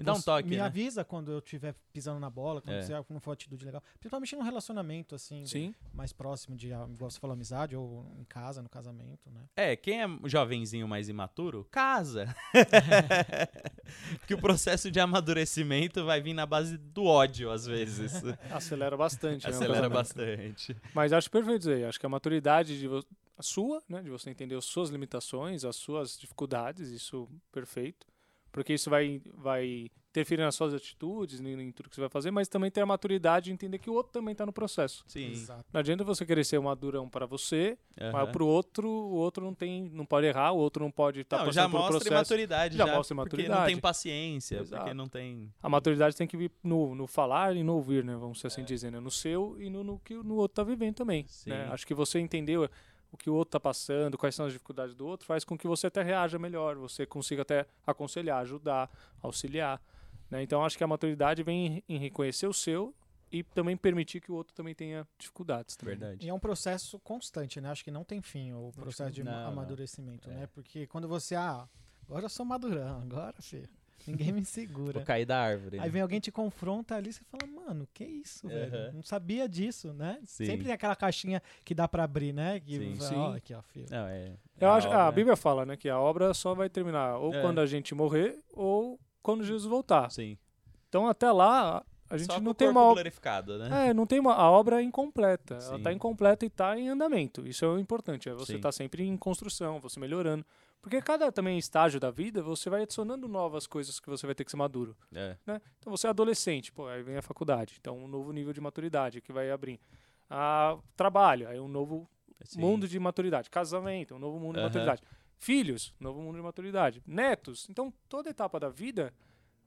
Me dá um toque, Me né? avisa quando eu estiver pisando na bola, quando É. você não for atitude legal. Principalmente num relacionamento, assim, Sim. mais próximo de, ah, igual você falou, amizade, ou em casa, no casamento, né? É, quem é jovenzinho mais imaturo, casa. Porque o processo de amadurecimento vai vir na base do ódio, às vezes. Acelera bastante. né, Acelera bastante. Mas acho perfeito isso aí. Acho que a maturidade de a sua, né, de você entender as suas limitações, as suas dificuldades, isso perfeito. Porque isso vai, vai interferir nas suas atitudes, em, em tudo que você vai fazer, mas também ter a maturidade de entender que o outro também está no processo. Sim. Exato. Não adianta você querer ser um madurão para você, Aham. mas para o outro, o outro não tem, não pode errar, o outro não pode estar não, passando já por um mostra processo. imaturidade. Já Já, mostra Porque não tem paciência, porque Exato. não tem... A maturidade tem que vir no, no falar e no ouvir, né? Vamos É. assim dizer, né? No seu e no, no que o no outro tá vivendo também. Sim. né? Acho que você entendeu o que o outro tá passando, quais são as dificuldades do outro, faz com que você até reaja melhor, você consiga até aconselhar, ajudar, auxiliar. Né? Então acho que a maturidade vem em reconhecer o seu e também permitir que o outro também tenha dificuldades. Também. Verdade. E é um processo constante, né? Acho que não tem fim o processo de não, não. amadurecimento, É. né? Porque quando você, ah, agora eu sou madurão, agora, filho, ninguém me segura. Vou cair da árvore. Aí vem alguém te confronta ali, você fala, mano, que isso, velho? Aham. Não sabia disso, né? Sim. Sempre tem aquela caixinha que dá pra abrir, né? Que Sim. fala, Sim. ó, aqui, ó, filho. Não, é... Eu a acho, a Bíblia fala né, que a obra só vai terminar ou É. quando a gente morrer ou quando Jesus voltar. Sim. Então até lá a gente Só não o tem corpo uma obra. glorificado, né? É, não tem uma. A obra é incompleta. Ela Sim. está incompleta e está em andamento. Isso é o importante. É você Sim. estar sempre em construção, você melhorando. Porque cada também estágio da vida, você vai adicionando novas coisas que você vai ter que ser maduro. É. Né? Então você é adolescente, pô, aí vem a faculdade. Então um novo nível de maturidade que vai abrir. Ah, trabalho, aí um novo Sim. mundo de maturidade. Casamento, um novo mundo de Aham. maturidade. Filhos, novo mundo de maturidade. Netos. Então toda etapa da vida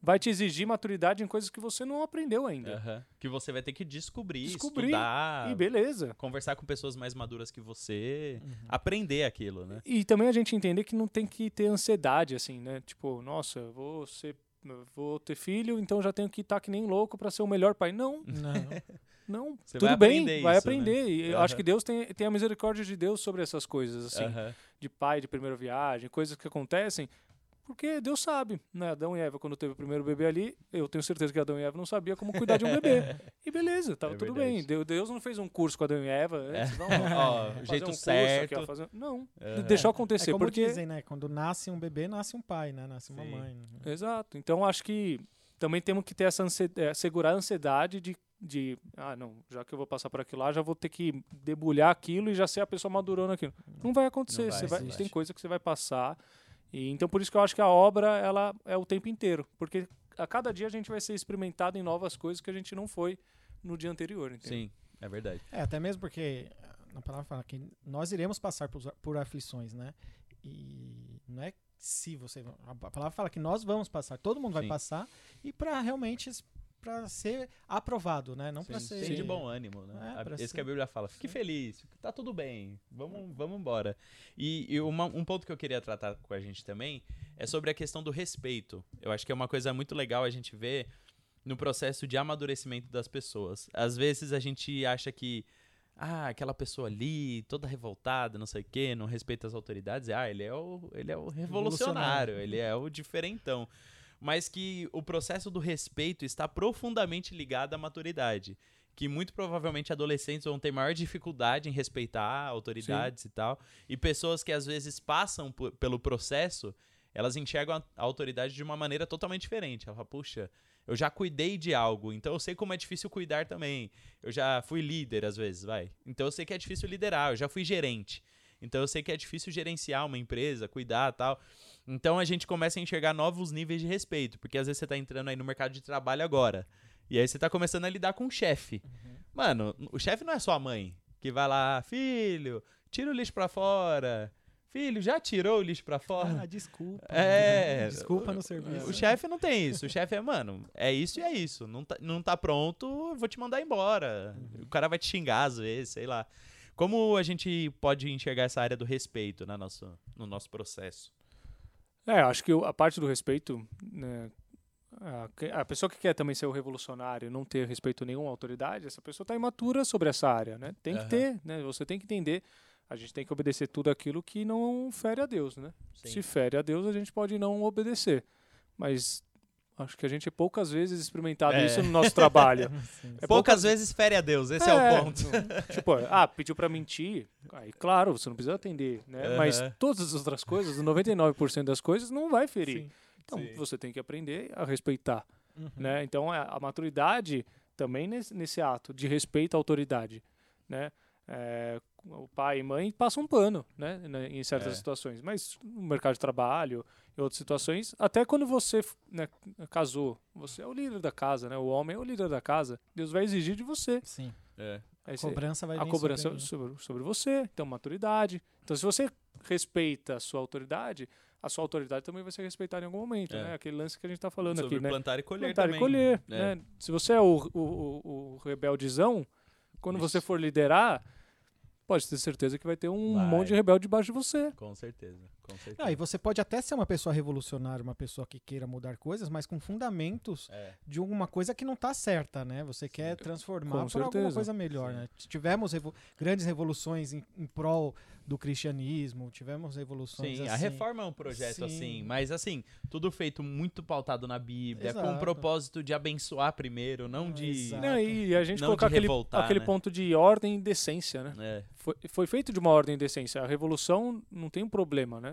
vai te exigir maturidade em coisas que você não aprendeu ainda. Aham. Que você vai ter que descobrir, Descobrir. estudar, E beleza. conversar com pessoas mais maduras que você, Uhum. aprender aquilo, né? E também a gente entender que não tem que ter ansiedade, assim, né? Tipo, nossa, eu vou ser. eu Vou ter filho, então já tenho que estar que nem louco para ser o melhor pai. Não, Não. não. Você Tudo vai bem, aprender vai isso, né? aprender. E eu Aham. acho que Deus tem, tem a misericórdia de Deus sobre essas coisas, assim, Aham. de pai de primeira viagem, coisas que acontecem, porque Deus sabe, né? Adão e Eva, quando teve o primeiro bebê ali, eu tenho certeza que Adão e Eva não sabia como cuidar de um bebê. E beleza, tava É tudo verdade. bem. Deus, não fez um curso com Adão e Eva antes, não, Ó, fazer jeito um curso certo. aqui, fazer- Não, Aham. deixou É acontecer, como porque... dizem, né? Quando nasce um bebê, nasce um pai, né? Nasce uma Sim. mãe. né? Exato. Então acho que também temos que ter essa ansie- eh, segurar a ansiedade de, de ah não, já que eu vou passar por aquilo lá, já vou ter que debulhar aquilo e já ser a pessoa madurando aquilo. Não vai acontecer. Não vai, você vai- tem coisa que você vai passar. E então por isso que eu acho que a obra ela é o tempo inteiro, porque a cada dia a gente vai ser experimentado em novas coisas que a gente não foi no dia anterior, entendeu? Sim, é verdade. É, até mesmo porque na palavra fala que nós iremos passar por, por aflições, né? E não é se você. A palavra fala que nós vamos passar, todo mundo vai Sim. passar, e para realmente para ser aprovado, né? Não para Sim, ser. tem de bom ânimo, né? É, Esse ser- que a Bíblia fala. Fique feliz, tá tudo bem, vamos, vamos embora. E, e uma- um ponto que eu queria tratar com a gente também é sobre a questão do respeito. Eu acho que é uma coisa muito legal a gente ver no processo de amadurecimento das pessoas. Às vezes a gente acha que ah, aquela pessoa ali, toda revoltada, não sei o quê, não respeita as autoridades, ah, ele é o, ele é o revolucionário, Revolucionário. ele é o diferentão. Mas que o processo do respeito está profundamente ligado à maturidade. Que muito provavelmente adolescentes vão ter maior dificuldade em respeitar autoridades e tal. E pessoas que às vezes passam por- pelo processo, elas enxergam a, a autoridade de uma maneira totalmente diferente. Ela fala, puxa, eu já cuidei de algo, então eu sei como é difícil cuidar também. Eu já fui líder às vezes, vai. Então eu sei que é difícil liderar, eu já fui gerente. Então eu sei que é difícil gerenciar uma empresa, cuidar tal. Então a gente começa a enxergar novos níveis de respeito, porque às vezes você tá entrando aí no mercado de trabalho agora. E aí você tá começando a lidar com o chefe. Mano, o chefe não é só a mãe que vai lá, filho, tira o lixo pra fora. Filho, já tirou o lixo pra fora? Ah, desculpa. É. Desculpa no serviço. O chefe não tem isso. O chefe é, mano, é isso e é isso. Não tá, não tá pronto, vou te mandar embora. O cara vai te xingar às vezes, sei lá. Como a gente pode enxergar essa área do respeito na nosso, no nosso processo? É, acho que a parte do respeito, né, a, pessoa que quer também ser o revolucionário, não ter respeito a nenhuma autoridade, essa pessoa está imatura sobre essa área, né? Tem Aham. que ter, né? Você tem que entender. A gente tem que obedecer tudo aquilo que não fere a Deus, né? Se fere a Deus, a gente pode não obedecer. Mas acho que a gente é poucas vezes experimentado É. isso no nosso trabalho. Sim. É Poucas vezes fere a Deus, esse é, o ponto. tipo, ah, pediu pra mentir. Aí, claro, você não precisa atender, né? Mas Aham. todas as outras coisas, 99% das coisas, não vai ferir. Sim. Então, Sim. você tem que aprender a respeitar, Uhum. né? Então, a, a maturidade também nesse, nesse ato de respeito à autoridade, né? É, o pai e mãe passam um pano, né? né, Em certas É. situações. Mas no mercado de trabalho, em outras situações, até quando você né, casou, você é o líder da casa, né? O homem é o líder da casa. Deus vai exigir de você. Sim. É. Aí A cobrança vai a vir cobrança sobre- sobre, sobre você, então maturidade. Então, se você respeita a sua autoridade, a sua autoridade também vai ser respeitada em algum momento, É. né? Aquele lance que a gente está falando Sobre aqui, né? plantar e colher Plantar também. e colher, É. né? Se você é o, o, o, o rebeldezão, quando você Isso. for liderar, pode ter certeza que vai ter um Vai. monte de rebelde debaixo de você. Com certeza, Ah, e você pode até ser uma pessoa revolucionária, uma pessoa que queira mudar coisas, mas com fundamentos É. de alguma coisa que não está certa, né? Você quer transformar para alguma coisa melhor, Sim. né? Tivemos revo- grandes revoluções em, em prol do cristianismo, tivemos revoluções Sim, assim. a reforma é um projeto Sim. assim, mas assim, tudo feito muito pautado na Bíblia, com o Exato. propósito de abençoar primeiro, não de. Exato. Não, e a gente Não colocar aquele, revoltar, aquele né? ponto de ordem e decência, né? É, Foi, foi feito de uma ordem e decência. A revolução não tem um problema, né?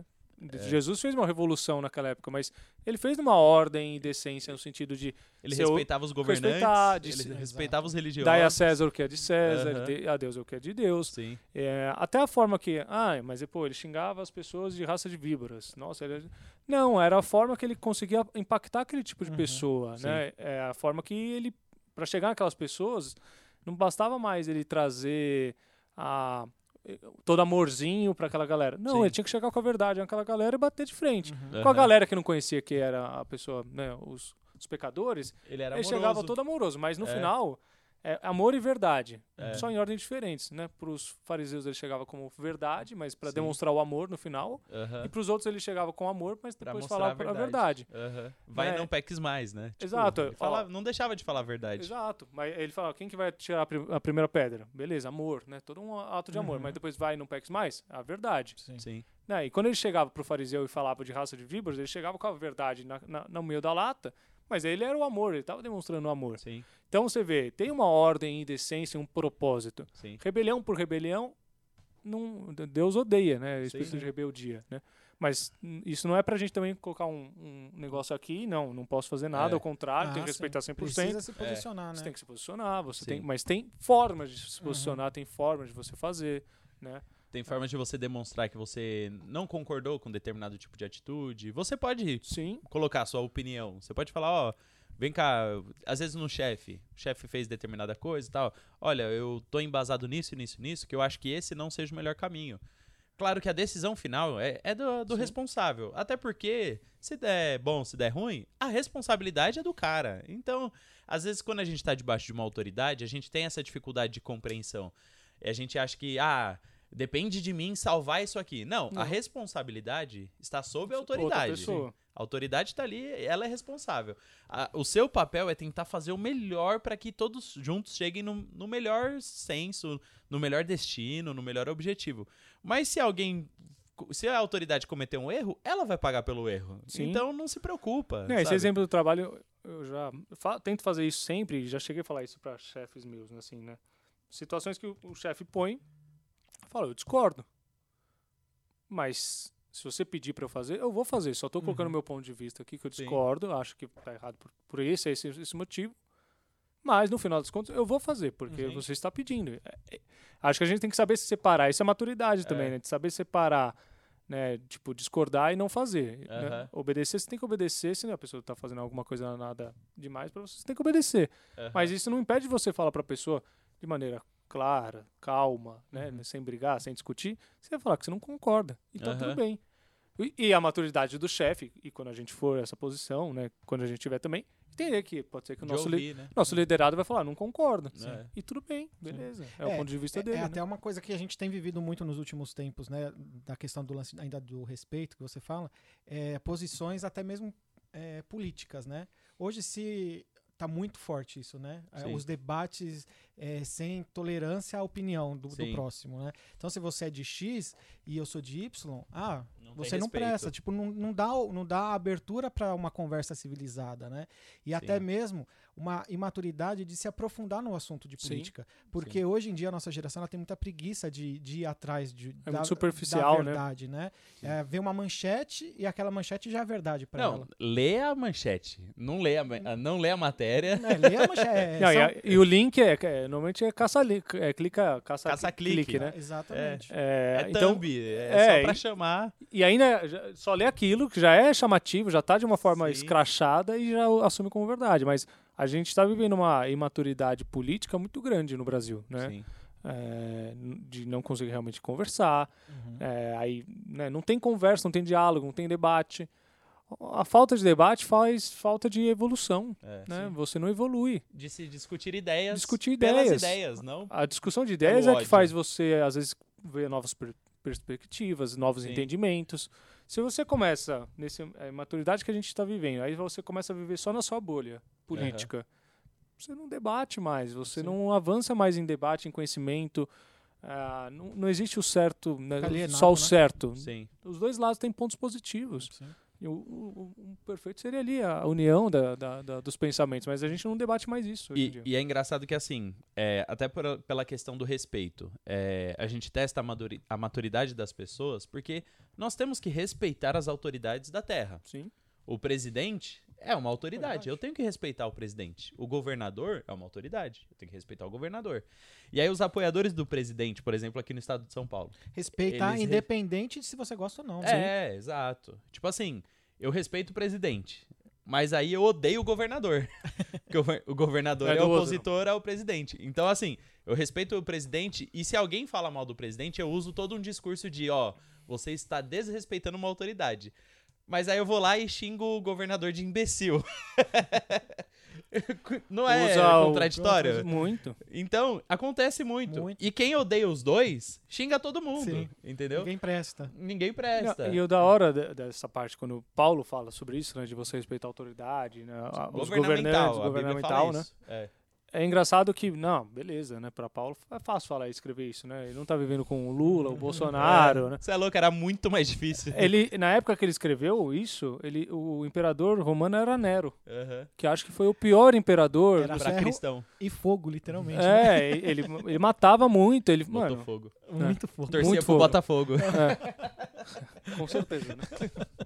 É. Jesus fez uma revolução naquela época, mas ele fez numa ordem e decência no sentido de ele respeitava os governantes, de- ele Exato. respeitava os religiosos. dar a César o que é de César, de- a Deus o que é de Deus. Sim, É, até a forma que, ah, mas pô, ele xingava as pessoas de raça de víboras. Nossa, ele... não, era a forma que ele conseguia impactar aquele tipo de Uhum, pessoa, sim. né? É a forma que ele, para chegar naquelas pessoas, não bastava mais ele trazer a todo amorzinho para aquela galera. Não, Sim. ele tinha que chegar com a verdade naquela galera e bater de frente. Uhum. Com a galera que não conhecia que era a pessoa, né, os, os pecadores, Ele era ele amoroso. chegava todo amoroso, mas no É. final é amor e verdade, É. só em ordens diferentes, né? Para os fariseus ele chegava como verdade, mas para demonstrar o amor no final, Aham, e para os outros ele chegava com amor, mas depois falava a a verdade. aham. Vai É. não peques mais, né? Tipo, Exato, ele ó. falava- não deixava de falar a verdade. Exato. Mas ele fala, quem que vai tirar a, pri- a primeira pedra? Beleza, amor, né? Todo um ato de amor, Uhum. mas depois vai e não peques mais? A verdade. Sim. Sim. Né? E quando ele chegava pro fariseu e falava de raça de víboras, ele chegava com a verdade na, na- no meio da lata, mas ele era o amor, ele estava demonstrando o amor. Sim, Então você vê, tem uma ordem e decência, um propósito. sim. Rebelião por rebelião, não, Deus odeia, né? Espírito Sim. de rebeldia, né? Mas isso não é pra gente também colocar um, um negócio aqui, não, não posso fazer nada, É. ao contrário, tem Ah, que sim. respeitar 100%. Precisa se posicionar, Você né? tem que se posicionar, você Sim. tem, mas tem formas de se Uhum. posicionar, tem formas de você fazer, né? Tem formas de você demonstrar que você não concordou com determinado tipo de atitude. Você pode Sim, colocar a sua opinião. Você pode falar, ó, Vem cá, às vezes no chefe, o chefe fez determinada coisa e tal. Olha, eu tô embasado nisso, nisso, nisso, que eu acho que esse não seja o melhor caminho. Claro que a decisão final é, é do, do responsável. Até porque, se der bom, se der ruim, a responsabilidade é do cara. Então, às vezes, quando a gente tá debaixo de uma autoridade, a gente tem essa dificuldade de compreensão. E a gente acha que, ah, depende de mim salvar isso aqui. Não, a Não. responsabilidade está sob a autoridade. A autoridade está ali, ela é responsável. A- o seu papel é tentar fazer o melhor para que todos juntos cheguem no, no melhor senso, no melhor destino, no melhor objetivo. Mas se alguém. Se a autoridade cometer um erro, ela vai pagar pelo erro. Sim. Então não se preocupa. Esse exemplo do trabalho, eu já fa- tento fazer isso sempre, já cheguei a falar isso para chefes meus, assim, né? Situações que o, o chefe põe, falo, eu discordo. Mas se você pedir para eu fazer, eu vou fazer. Só tô colocando Uhum. meu ponto de vista aqui, que eu Sim. discordo, acho que tá errado por, por esse, esse, esse motivo. Mas no final das contas, eu vou fazer, porque Uhum. você está pedindo. É, é, acho que a gente tem que saber se separar. Isso é maturidade também, É. né? De saber separar, né? Tipo, discordar e não fazer. né? Aham. Obedecer, você tem que obedecer. Se a pessoa está fazendo alguma coisa nada demais para você, você tem que obedecer. Mas isso não impede você falar para a pessoa de maneira clara, calma, né? Uhum. Sem brigar, sem discutir. Você vai falar que você não concorda. E tá Aham. tudo bem. E, e a maturidade do chefe, e quando a gente for essa posição, né? Quando a gente tiver também, entender que pode ser que o nosso, li- ouvir, né? nosso liderado vai falar, não concordo. É. E tudo bem, beleza. É, o É, ponto de vista É, dele. é né? até uma coisa que a gente tem vivido muito nos últimos tempos, né? Da questão do lance ainda do respeito que você fala, é, posições até mesmo é, políticas, né? Hoje se tá muito forte isso, né? É, Sim. os debates é, sem tolerância à opinião do, do próximo, né? Então se você é de X e eu sou de Y, ah, Não você não presta, tipo, não, não dá, não dá abertura para uma conversa civilizada, né? E até Sim. mesmo uma imaturidade de se aprofundar no assunto de Sim. política. Porque hoje em dia a nossa geração ela tem muita preguiça de, de ir atrás de, É da, muito superficial, da né? verdade, né? É, vê uma manchete e aquela manchete já é verdade para Não, ela. lê a manchete. Não lê a, ma- não lê a matéria. É, lê a manchete. é, Não, e, são- e o link é, é normalmente é caça link, é clica, caça, Caça-clique. clique, né? Exatamente. É, É, então, thumb, é, é, só pra e- chamar. e ainda já- só lê aquilo que já é chamativo, já tá de uma forma Sim. escrachada e já assume como verdade. Mas a gente está vivendo uma imaturidade política muito grande no Brasil, né? Sim. É, de não conseguir realmente conversar. Uhum. É, aí né, não tem conversa, não tem diálogo, não tem debate. A falta de debate faz falta de evolução, É, né? sim. Você não evolui. De se discutir ideias. Discutir ideias. ideias, não A discussão de ideias é que faz você, às vezes, ver novas per- perspectivas, novos Sim. entendimentos. Se você começa nessa maturidade que a gente está vivendo, aí você começa a viver só na sua bolha política. Você não debate mais, você Sim. não avança mais em debate, em conhecimento. Ah, não, não existe o certo, né, alienado, só o né? certo. Sim. Os dois lados têm pontos positivos. Sim. O, o- o- perfeito seria ali a união da- da- da- dos pensamentos, mas a gente não debate mais isso E, e é engraçado que, assim, é, até por- pela questão do respeito, é, a gente testa a, maduri- a maturidade das pessoas porque nós temos que respeitar as autoridades da terra. Sim. O presidente é uma autoridade. Eu tenho que respeitar o presidente. O governador é uma autoridade. Eu tenho que respeitar o governador. E aí, os apoiadores do presidente, por exemplo, aqui no estado de São Paulo. Respeitar Eles independente de se você gosta ou não. É, exato. Tipo assim, eu respeito o presidente. Mas aí eu odeio o governador. Porque o gover- o governador É é, outro. opositor ao presidente. Então, assim, eu respeito o presidente e se alguém fala mal do presidente, eu uso todo um discurso de, ó, você está desrespeitando uma autoridade. Mas aí eu vou lá e xingo o governador de imbecil. Não é Usa o- contraditório? Muito. Então, acontece muito. Muito. E quem odeia os dois, xinga todo mundo. Sim. Entendeu? Ninguém presta. Ninguém presta. Não, E o da hora de- dessa parte, quando o Paulo fala sobre isso, né, de você respeitar a autoridade, né, os governantes, governamental, a Bíblia governamental, né? isso. É. É engraçado que, não, beleza, né, para Paulo é fácil falar e escrever isso, né? Ele não tá vivendo com o Lula, o Bolsonaro, né? Você é louco, era muito mais difícil. Ele, na época que ele escreveu isso, ele, o imperador romano era Nero, Aham. que acho que foi o pior imperador. Era Pra cristão. e fogo, literalmente. né? É, ele, ele matava muito, ele, Botou mano, fogo. Muito fogo. Torcia Muito pro fogo. Botafogo. com certeza, né?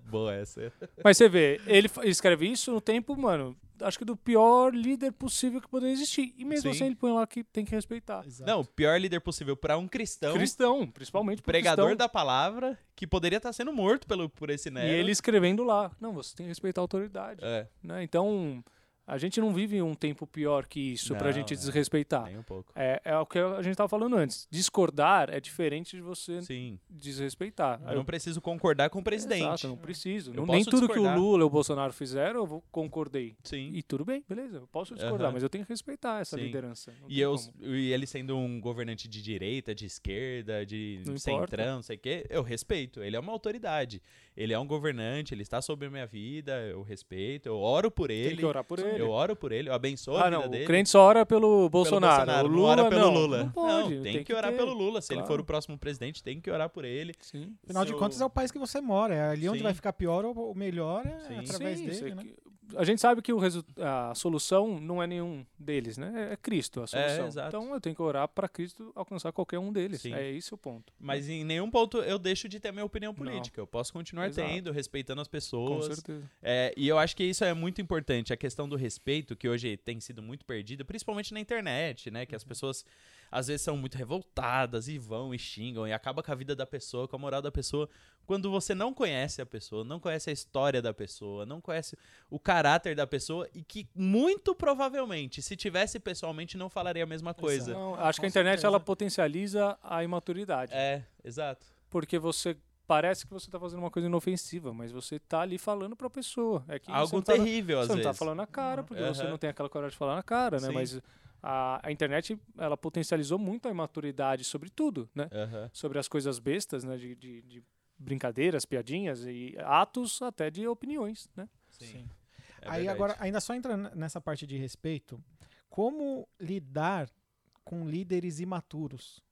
Boa essa. Mas você vê, ele escreve isso no tempo, mano, acho que do pior líder possível que poderia existir. E mesmo Sim. assim ele põe lá que tem que respeitar. Exato. Não, o pior líder possível pra um cristão, Cristão, principalmente pregador cristão. da palavra, que poderia estar sendo morto pelo, por esse E Nero. ele escrevendo lá, não, você tem que respeitar a autoridade. É. Né? Então, A gente não vive um tempo pior que isso pra Não, gente é. desrespeitar. Nem um pouco. É, é o que a gente tava falando antes. Discordar é diferente de você Sim. desrespeitar. Eu não preciso concordar com o presidente. Exato, eu não preciso. Eu Não- nem tudo que o discordar. Lula e o Bolsonaro fizeram eu concordei. Sim. E tudo bem, beleza. Eu posso discordar, Aham. mas eu tenho que respeitar essa Sim. liderança. E, tem eu, como. e ele sendo um governante de direita, de esquerda, de Não centrão, importa. não sei o quê, eu respeito. Ele é uma autoridade. Ele é um governante, ele está sobre a minha vida, eu respeito, eu oro por Tem ele. que orar por ele. Eu oro por ele, eu abençoo ah, a vida não. dele. O crente só ora pelo pelo Bolsonaro. o não Lula ora pelo não. Lula. Não pode. Não, tem, que, orar ter. pelo Lula. Se ele Claro. for o próximo presidente, tem que orar por ele. Sim. Afinal de contas, é o país que você mora. É ali onde Sim. vai ficar pior ou melhor é Sim. através Sim, dele, é né? que- A gente sabe que o a solução não é nenhum deles, né? É Cristo a solução. exato. então eu tenho que orar para Cristo alcançar qualquer um deles. Sim. É esse o ponto. Mas em nenhum ponto eu deixo de ter minha opinião Não. política. Eu posso continuar Exato. tendo, respeitando as Com pessoas. certeza. É, e eu acho que isso é muito importante, a questão do respeito, que hoje tem sido muito perdida, principalmente na internet, né? Uhum. Que as pessoas às vezes são muito revoltadas e vão e xingam e acaba com a vida da pessoa, com a moral da pessoa, quando você não conhece a pessoa, não conhece a história da pessoa, não conhece o caráter da pessoa e que muito provavelmente, se tivesse pessoalmente, não falaria a mesma coisa. Não, acho que a Com internet certeza. ela potencializa a imaturidade. É, exato. Porque você parece que você tá fazendo uma coisa inofensiva, mas você tá ali falando pra pessoa. É que você Algo não tá, terrível, às você não vezes. tá falando na cara, porque você Aham. não tem aquela coragem de falar na cara, né? Sim. Mas a, a internet, ela potencializou muito a imaturidade sobre tudo, né? Aham. Sobre as coisas bestas, né? De, de, de brincadeiras, piadinhas e atos até de opiniões, né? Sim. É Aí verdade. agora, ainda só entrando nessa parte de respeito, como lidar com líderes imaturos?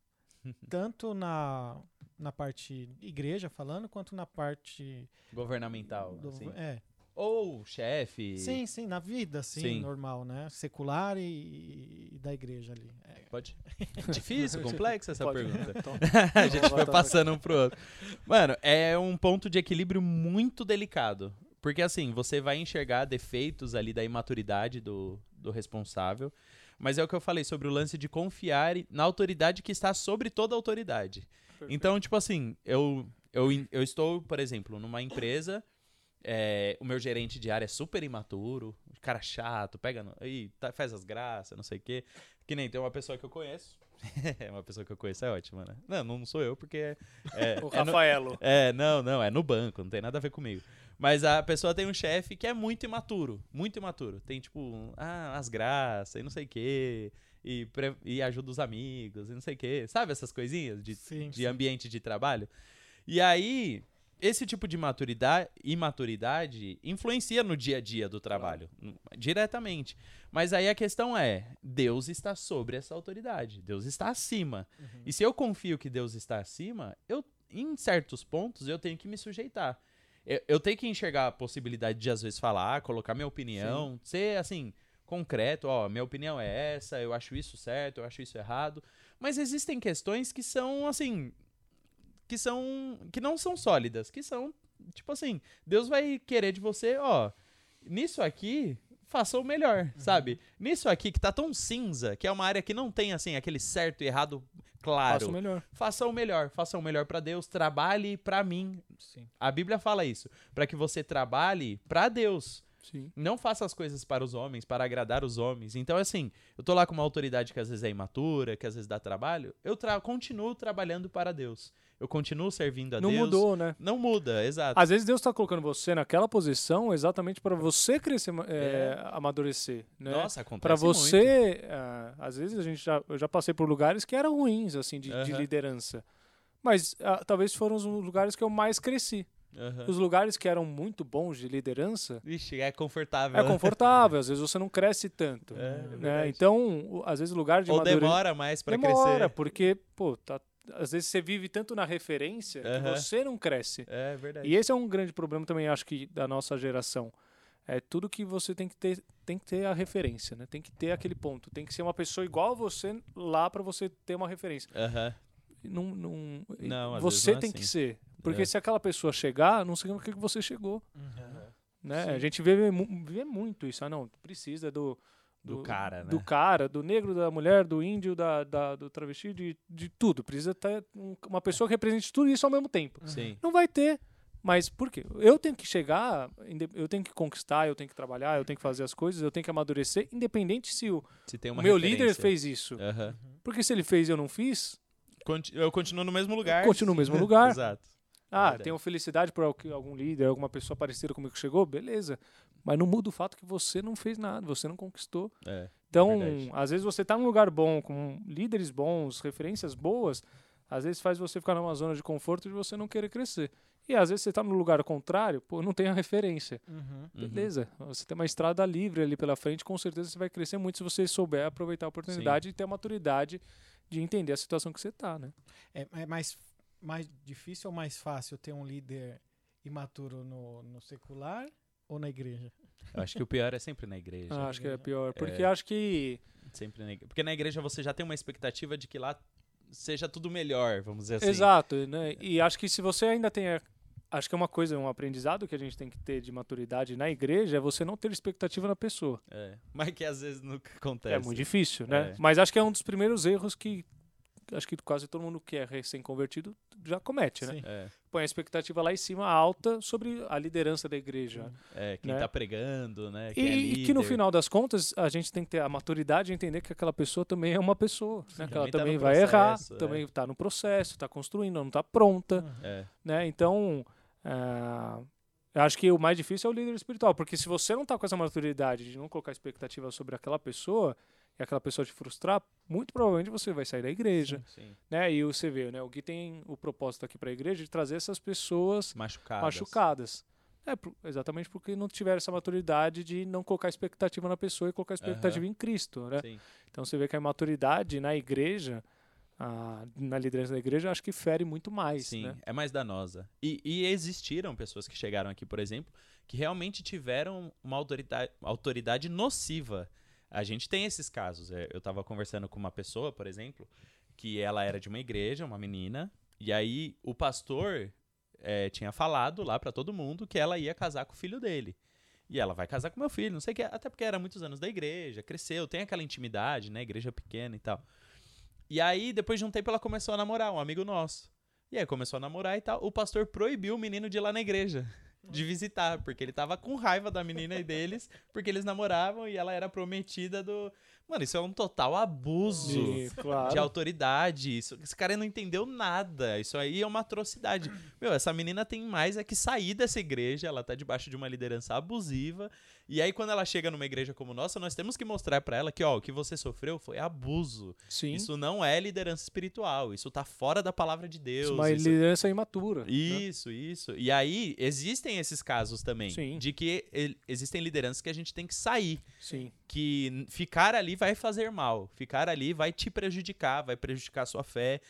Tanto na, na parte igreja falando, quanto na parte Governamental, do, assim. é. Ou chefe. Sim, sim, na vida, assim, Sim. normal, né? Secular e, e da igreja ali. É. Pode? Difícil, complexa essa Pode. pergunta. Então, a gente lá, passando um pro outro. Mano, é um ponto de equilíbrio muito delicado. Porque assim, você vai enxergar defeitos ali da imaturidade do, do responsável. Mas é o que eu falei sobre o lance de confiar na autoridade que está sobre toda a autoridade. Então, tipo assim, eu, eu, eu estou, por exemplo, numa empresa, é, o meu gerente de área é super imaturo, cara chato, pega, no, aí, tá- faz as graças, não sei o quê. Que nem tem uma pessoa que eu conheço. é uma pessoa que eu conheço, é ótima, né? Não, não sou eu, porque é, é, o é no- Rafaelo. é, não, não, é no banco, não tem nada a ver comigo. Mas a pessoa tem um chefe que é muito imaturo, muito imaturo. Tem, tipo, ah, as graças e não sei o quê, e, pre- e ajuda os amigos e não sei o quê. Sabe essas coisinhas de, Sim, de ambiente de trabalho? E aí, esse tipo de maturidade, imaturidade influencia no dia a dia do trabalho, n- diretamente. Mas aí a questão é, Deus está sobre essa autoridade, Deus está acima. E se eu confio que Deus está acima, eu, em certos pontos, eu tenho que me sujeitar. Eu, eu tenho que enxergar a possibilidade de, às vezes, falar, colocar minha opinião, ser, assim, concreto, ó, minha opinião é essa, eu acho isso certo, eu acho isso errado. Mas existem questões que são, assim, que são, que não são sólidas, que são, tipo assim, Deus vai querer de você, ó, nisso aqui, faça o melhor, sabe? Nisso aqui que tá tão cinza, que é uma área que não tem, assim, aquele certo e errado claro. Faça o melhor. Faça o melhor, faça o melhor pra Deus, trabalhe pra mim. Sim. A Bíblia fala isso, Pra que você trabalhe pra Deus. Sim. Não faça as coisas para os homens, para agradar os homens. Então, assim, eu tô lá com uma autoridade que às vezes é imatura, que às vezes dá trabalho, eu tra continuo trabalhando para Deus. Eu continuo servindo a Não Deus. mudou, né? Não muda, exato. Às vezes Deus está colocando você naquela posição exatamente para você crescer, é, amadurecer, né? Nossa, acontece Para você, ah, às vezes a gente já, eu já passei por lugares que eram ruins, assim, de, de liderança. Mas ah, talvez foram os lugares que eu mais cresci. Aham. Os lugares que eram muito bons de liderança, Vixe, é confortável. é confortável, às vezes você não cresce tanto. É, é né? verdade. Então, às vezes o lugar de Ou demora mais pra Demora, crescer. porque, pô, tá, às vezes você vive tanto na referência Aham. que você não cresce. É verdade. E esse é um grande problema também, acho que, da nossa geração. É tudo que você tem que ter, tem que ter a referência, né? Tem que ter aquele ponto. Tem que ser uma pessoa igual a você lá para você ter uma referência. Aham. Não, não, Não, você é tem assim. que ser. Porque É. se aquela pessoa chegar, não significa que você chegou. Né? A gente vê, vê muito isso. Ah, não, precisa do, Do cara, né? do cara, do negro, da mulher, do índio, da, da- do travesti, de, de tudo. Precisa ter um- uma pessoa que represente tudo isso ao mesmo tempo. Sim. Não vai ter. Mas por quê? Eu tenho que chegar, eu tenho que conquistar, eu tenho que trabalhar, eu tenho que fazer as coisas, eu tenho que amadurecer, independente se o Se meu líder referência. fez isso. Aham. Porque se ele fez e eu não fiz, Eu continuo no mesmo lugar. continuo no mesmo lugar. Exato. Ah, tenho felicidade por al- algum líder, alguma pessoa parecida comigo que chegou, beleza. Mas não muda o fato que você não fez nada, você não conquistou. É. Então, verdade. às vezes você tá num lugar bom, com líderes bons, referências boas, às vezes faz você ficar numa zona de conforto de você não querer crescer. E às vezes você tá no lugar contrário, pô, não tem a referência. Uhum. Uhum. Beleza, você tem uma estrada livre ali pela frente, com certeza você vai crescer muito se você souber aproveitar a oportunidade e ter a maturidade de entender a situação que você tá, né? É, é mais, mais difícil ou mais fácil ter um líder imaturo no, no secular ou na igreja? Eu acho que o pior é sempre na igreja. Ah, acho que é pior, porque É. acho que Sempre na igreja. Porque na igreja você já tem uma expectativa de que lá seja tudo melhor, vamos dizer assim. Exato, né? E acho que se você ainda tem. a- Acho que é uma coisa, um aprendizado que a gente tem que ter de maturidade na igreja é você não ter expectativa na pessoa. É. Mas que às vezes nunca acontece. É muito difícil, né? É. Mas acho que é um dos primeiros erros que acho que quase todo mundo que é recém-convertido já comete, né? É, Põe a expectativa lá em cima alta sobre a liderança da igreja. é, quem Né? tá pregando, né? Quem E, é e que no final das contas a gente tem que ter a maturidade de entender que aquela pessoa também é uma pessoa, né? Que ela Também tá também vai errar, processo, é. também está no processo, está construindo, não está pronta. Uhum. É, né? Então, ah, eu acho que o mais difícil é o líder espiritual, porque se você não tá com essa maturidade de não colocar expectativa sobre aquela pessoa e aquela pessoa te frustrar, muito provavelmente você vai sair da igreja, sim. né? E você vê, né? O Gui tem o propósito aqui para a igreja de trazer essas pessoas Machucadas. machucadas. É, exatamente porque não tiveram essa maturidade de não colocar expectativa na pessoa e colocar expectativa em Cristo, né? Sim. Então você vê que a imaturidade na igreja, ah, na liderança da igreja, acho que fere muito mais, Sim, né? é mais danosa. E, e existiram pessoas que chegaram aqui, por exemplo, que realmente tiveram uma autoridade, autoridade nociva. A gente tem esses casos. É, Eu tava conversando com uma pessoa, por exemplo, que ela era de uma igreja, uma menina, e aí o pastor é, tinha falado lá pra todo mundo que ela ia casar com o filho dele. E ela vai casar com meu filho, não sei o que, até porque era muitos anos da igreja, cresceu, tem aquela intimidade, né? Igreja pequena e tal. E aí, depois de um tempo, ela começou a namorar, um amigo nosso. E aí começou a namorar e tal. O pastor proibiu o menino de ir lá na igreja. De visitar, porque ele tava com raiva da menina e deles, porque eles namoravam e ela era prometida do. Mano, isso é um total abuso E, claro. de autoridade. Isso, esse cara não entendeu nada. Isso aí é uma atrocidade. Meu, essa menina tem mais é que sair dessa igreja. Ela tá debaixo de uma liderança abusiva. E aí, quando ela chega numa igreja como nossa, nós temos que mostrar pra ela que, ó, o que você sofreu foi abuso. Sim. Isso não é liderança espiritual. Isso tá fora da palavra de Deus. uma isso- liderança imatura. né? isso, isso. E aí, existem esses casos também. Sim. De que existem lideranças que a gente tem que sair. Sim. Que ficar ali vai fazer mal. Ficar ali vai te prejudicar, vai prejudicar a sua fé.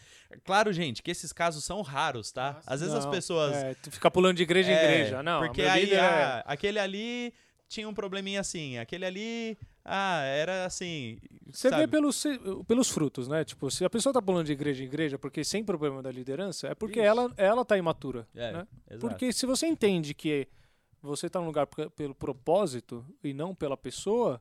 Claro, gente, que esses casos são raros, tá? Nossa. Às vezes as Não, pessoas. É, tu fica pulando de igreja em É, igreja. Não, Porque aí, é- ah, aquele ali tinha um probleminha assim. Aquele ali, ah, era assim. Você sabe? vê pelos, pelos frutos, né? Tipo, se a pessoa tá pulando de igreja em igreja porque sem problema da liderança, é porque Isso. ela, ela tá imatura. É, né? exato. Porque se você entende que você tá num lugar pe- pelo propósito e não pela pessoa,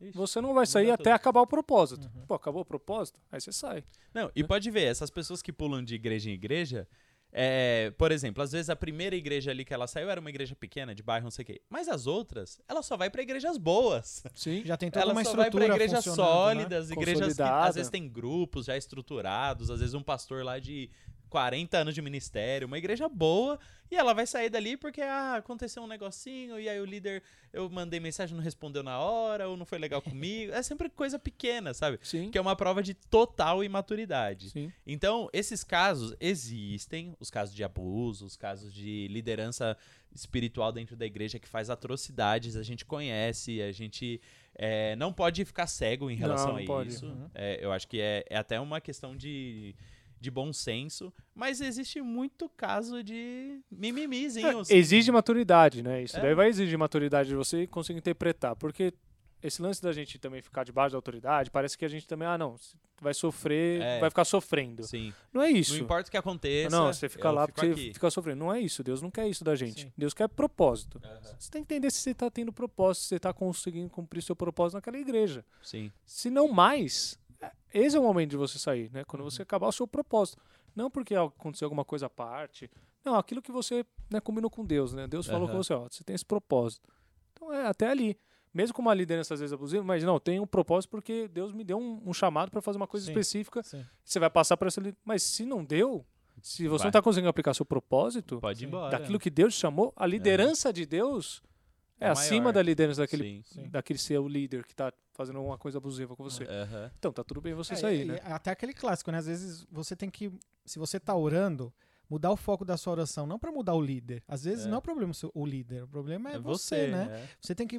Ixi, você não vai sair até tudo. acabar o propósito. Uhum. Pô, acabou o propósito? Aí você sai. Não, e pode ver, essas pessoas que pulam de igreja em igreja, é, por exemplo, às vezes a primeira igreja ali que ela saiu era uma igreja pequena, de bairro, não sei o quê. Mas as outras, ela só vai pra igrejas boas. Sim. Já tem toda ela uma só vai pra igrejas né? sólidas, igrejas que às vezes tem grupos já estruturados, às vezes um pastor lá de 40 anos de ministério, uma igreja boa, e ela vai sair dali porque ah, aconteceu um negocinho, e aí o líder, eu mandei mensagem, não respondeu na hora, ou não foi legal comigo. É sempre coisa pequena, sabe? Sim. Que é uma prova de total imaturidade. Sim. Então, esses casos existem, os casos de abuso, os casos de liderança espiritual dentro da igreja que faz atrocidades, a gente conhece, a gente é, não pode ficar cego em relação Não, a não pode. isso. Uhum. É, eu acho que é, é até uma questão de, de bom senso, mas existe muito caso de mimimizinho. É, exige maturidade, né? Isso É. daí vai exigir maturidade de você conseguir interpretar. Porque esse lance da gente também ficar debaixo da autoridade, parece que a gente também, ah, não, vai sofrer, É. vai ficar sofrendo. Sim. Não é isso. Não importa o que aconteça. não, você fica lá porque aqui. você fica sofrendo. Não é isso. Deus não quer isso da gente. Sim. Deus quer propósito. Aham. Você tem que entender se você está tendo propósito, se você está conseguindo cumprir seu propósito naquela igreja. Sim. Se não mais, esse é o momento de você sair, né? Uhum. Quando você acabar o seu propósito. Não porque aconteceu alguma coisa à parte. Não, aquilo que você né, combinou com Deus, né? Deus falou Aham. com você, ó, você tem esse propósito. Então é até ali. Mesmo com uma liderança às vezes abusiva, mas não, tem um propósito porque Deus me deu um, um chamado para fazer uma coisa Sim. específica. Sim. Você vai passar por essa. li- Mas se não deu, se você Vai. não está conseguindo aplicar seu propósito, Pode ir embora. daquilo que Deus te chamou, a liderança de Deus é, É acima maior. da liderança daquele, Sim. Sim. daquele seu líder que tá fazendo alguma coisa abusiva com você. Aham. Então tá tudo bem você É, sair, e- né? e Até aquele clássico, né? Às vezes você tem que. Se você tá orando, mudar o foco da sua oração, não para mudar o líder. Às vezes É. não é o problema o o líder, o problema é, É você, né? é. Você tem que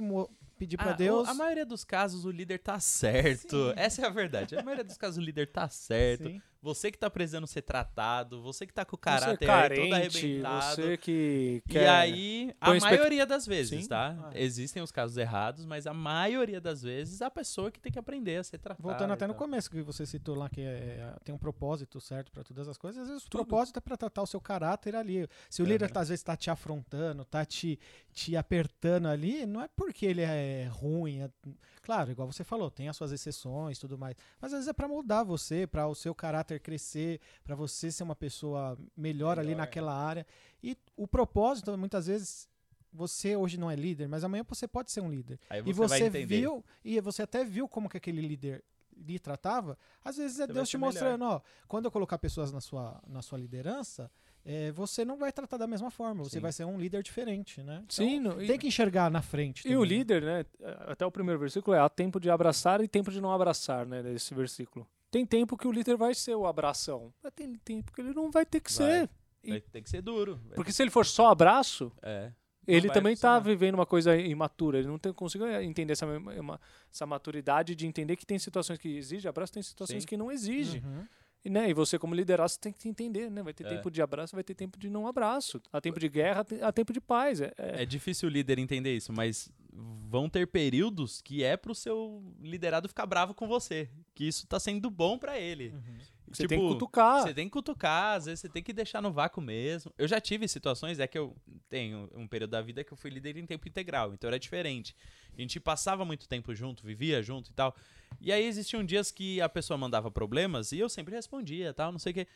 pedir para Ah, Deus. o- A maioria dos casos o líder tá certo. Sim. Essa é a verdade. A maioria dos casos o líder tá certo. Sim. Você que tá precisando ser tratado, você que tá com o é caráter aí todo carente, arrebentado. você que E quer... aí, a põe maioria das vezes, Sim. tá? Ah. Existem os casos errados, mas a maioria das vezes a pessoa que tem que aprender a ser tratada. Voltando e até no começo que você citou lá que é- tem um propósito certo para todas as coisas, às vezes o Tudo. propósito é para tratar o seu caráter ali. Se o Aham. líder tá, às vezes está te afrontando, tá te, te apertando ali, não é porque ele é ruim. é- Claro, igual você falou, tem as suas exceções e tudo mais. Mas às vezes é para moldar você, para o seu caráter crescer, para você ser uma pessoa melhor, ali Melhor, naquela área. E o propósito, muitas vezes, você hoje não é líder, mas amanhã você pode ser um líder Aí e você vai você viu e você até viu como que aquele líder lhe tratava, às vezes é Você Deus te ser melhor. mostrando, ó, quando eu colocar pessoas na sua, na sua liderança, é, você não vai tratar da mesma forma, você Sim. vai ser um líder diferente, né? Então, Sim, no- e, tem que enxergar na frente. e o também, né? líder, né? Até o primeiro versículo é há tempo de abraçar e tempo de não abraçar, né? Nesse versículo. Tem tempo que o líder vai ser o abração, mas tem tempo que ele não vai ter que Vai. ser. Vai ter que ser duro. Porque se ele for só abraço, É. ele também está vivendo uma coisa imatura. Ele não tem, conseguiu entender essa, uma- essa maturidade de entender que tem situações que exigem abraço, tem situações Sim. que não exigem. Uhum. E, né, e você, como liderança, você tem que entender, né? Vai ter É. tempo de abraço, vai ter tempo de não abraço. Há tempo de guerra, há tempo de paz. É, é- É difícil o líder entender isso, mas vão ter períodos que é pro seu liderado ficar bravo com você. Que isso tá sendo bom pra ele. Uhum. Você tem que tipo, cutucar. Você tem que cutucar, às vezes você tem que deixar no vácuo mesmo. Eu já tive situações, é que eu tenho um período da vida que eu fui líder em tempo integral, então era diferente. A gente passava muito tempo junto, vivia junto e tal. E aí existiam dias que a pessoa mandava problemas e eu sempre respondia, tal, não sei o quê.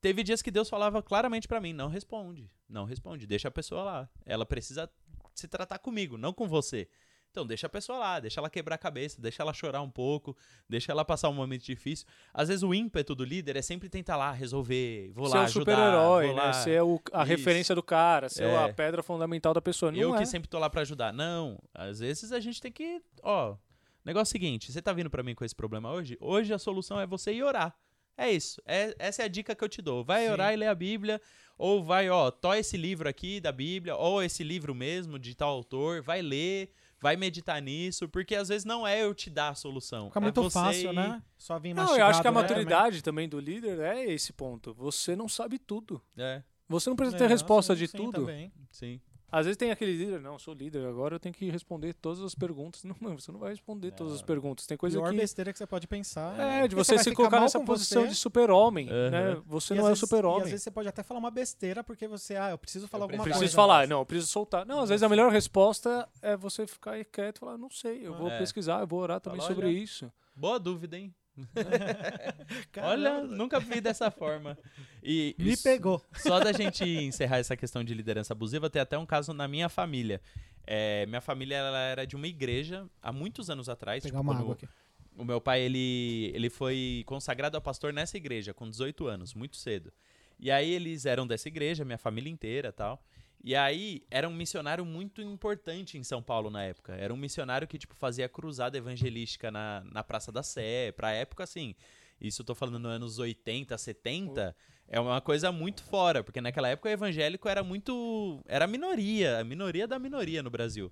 Teve dias que Deus falava claramente pra mim, não responde, não responde, deixa a pessoa lá. Ela precisa se tratar comigo, não com você. Então deixa a pessoa lá, deixa ela quebrar a cabeça, deixa ela chorar um pouco, deixa ela passar um momento difícil. Às vezes o ímpeto do líder é sempre tentar lá resolver, vou Ser lá o ajudar, super-herói, vou né? lá. Ser o- a Isso. referência do cara, ser É. a pedra fundamental da pessoa. Não Eu é. que sempre tô lá pra ajudar. Não, às vezes a gente tem que, ó, negócio é o seguinte, você tá vindo pra mim com esse problema hoje? Hoje a solução é você ir orar. É isso. É, essa é a dica que eu te dou. Vai Sim. orar e ler a Bíblia, ou vai, ó, tó esse livro aqui da Bíblia, ou esse livro mesmo de tal autor, vai ler, vai meditar nisso, porque às vezes não é eu te dar a solução. Fica é muito você fácil, ir- né? Só vir Não, eu acho que a né, maturidade também do líder é esse ponto. Você não sabe tudo. É, Você não precisa também. ter É, resposta sim, de sim, tudo. também. sim. Às vezes tem aquele líder, não, eu sou líder, agora eu tenho que responder todas as perguntas. Não, mano, você não vai responder todas as Não. perguntas. Tem coisa Pior que. besteira que você pode pensar. É, de porque você vai se colocar nessa posição você, de super-homem, Aham. né? Você e não é o E às super-homem. vezes você pode até falar uma besteira porque você, ah, eu preciso falar Eu alguma Preciso coisa. falar, não, eu preciso soltar. Não, às vezes a melhor resposta é você ficar aí quieto e falar, não sei, eu vou É. pesquisar, eu vou orar também Fala, sobre olha, isso. Boa dúvida, hein? Olha, nunca vi dessa forma. E me isso- pegou. Só da gente encerrar essa questão de liderança abusiva, tem até um caso na minha família. É, minha família ela era de uma igreja há muitos anos atrás. Vou tipo, pegar uma água aqui. O meu pai ele, ele foi consagrado a pastor nessa igreja com 18 anos, muito cedo. E aí eles eram dessa igreja, minha família inteira tal. E aí era um missionário muito importante em São Paulo na época. Era um missionário que tipo fazia cruzada evangelística na, na Praça da Sé. Pra época assim, isso eu tô falando nos anos 80, 70, é uma coisa muito fora, porque naquela época o evangélico era muito era a minoria, a minoria da minoria no Brasil.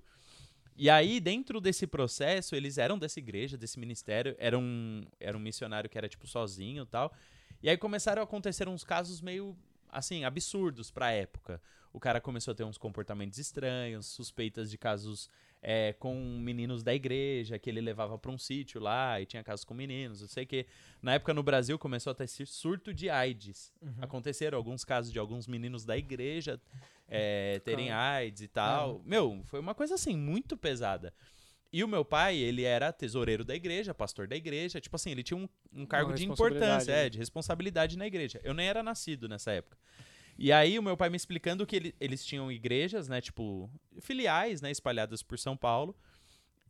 E aí, dentro desse processo, eles eram dessa igreja, desse ministério, era um, era um missionário que era, tipo, sozinho e tal. E aí começaram a acontecer uns casos meio, assim, absurdos pra época. O cara começou a ter uns comportamentos estranhos, suspeitas de casos é, com meninos da igreja, que ele levava pra um sítio lá, e tinha casos com meninos, não sei o quê. Na época, no Brasil, começou a ter esse surto de AIDS. Uhum. Aconteceram alguns casos de alguns meninos da igreja é, terem. AIDS e tal. Meu, foi uma coisa assim, muito pesada. E o meu pai, ele era tesoureiro da igreja, pastor da igreja. Tipo assim, ele tinha um, um cargo de responsabilidade, importância, né? é, de responsabilidade na igreja. Eu nem era nascido nessa época. E aí o meu pai me explicando que ele- eles tinham igrejas, né, tipo, filiais, né, espalhadas por São Paulo.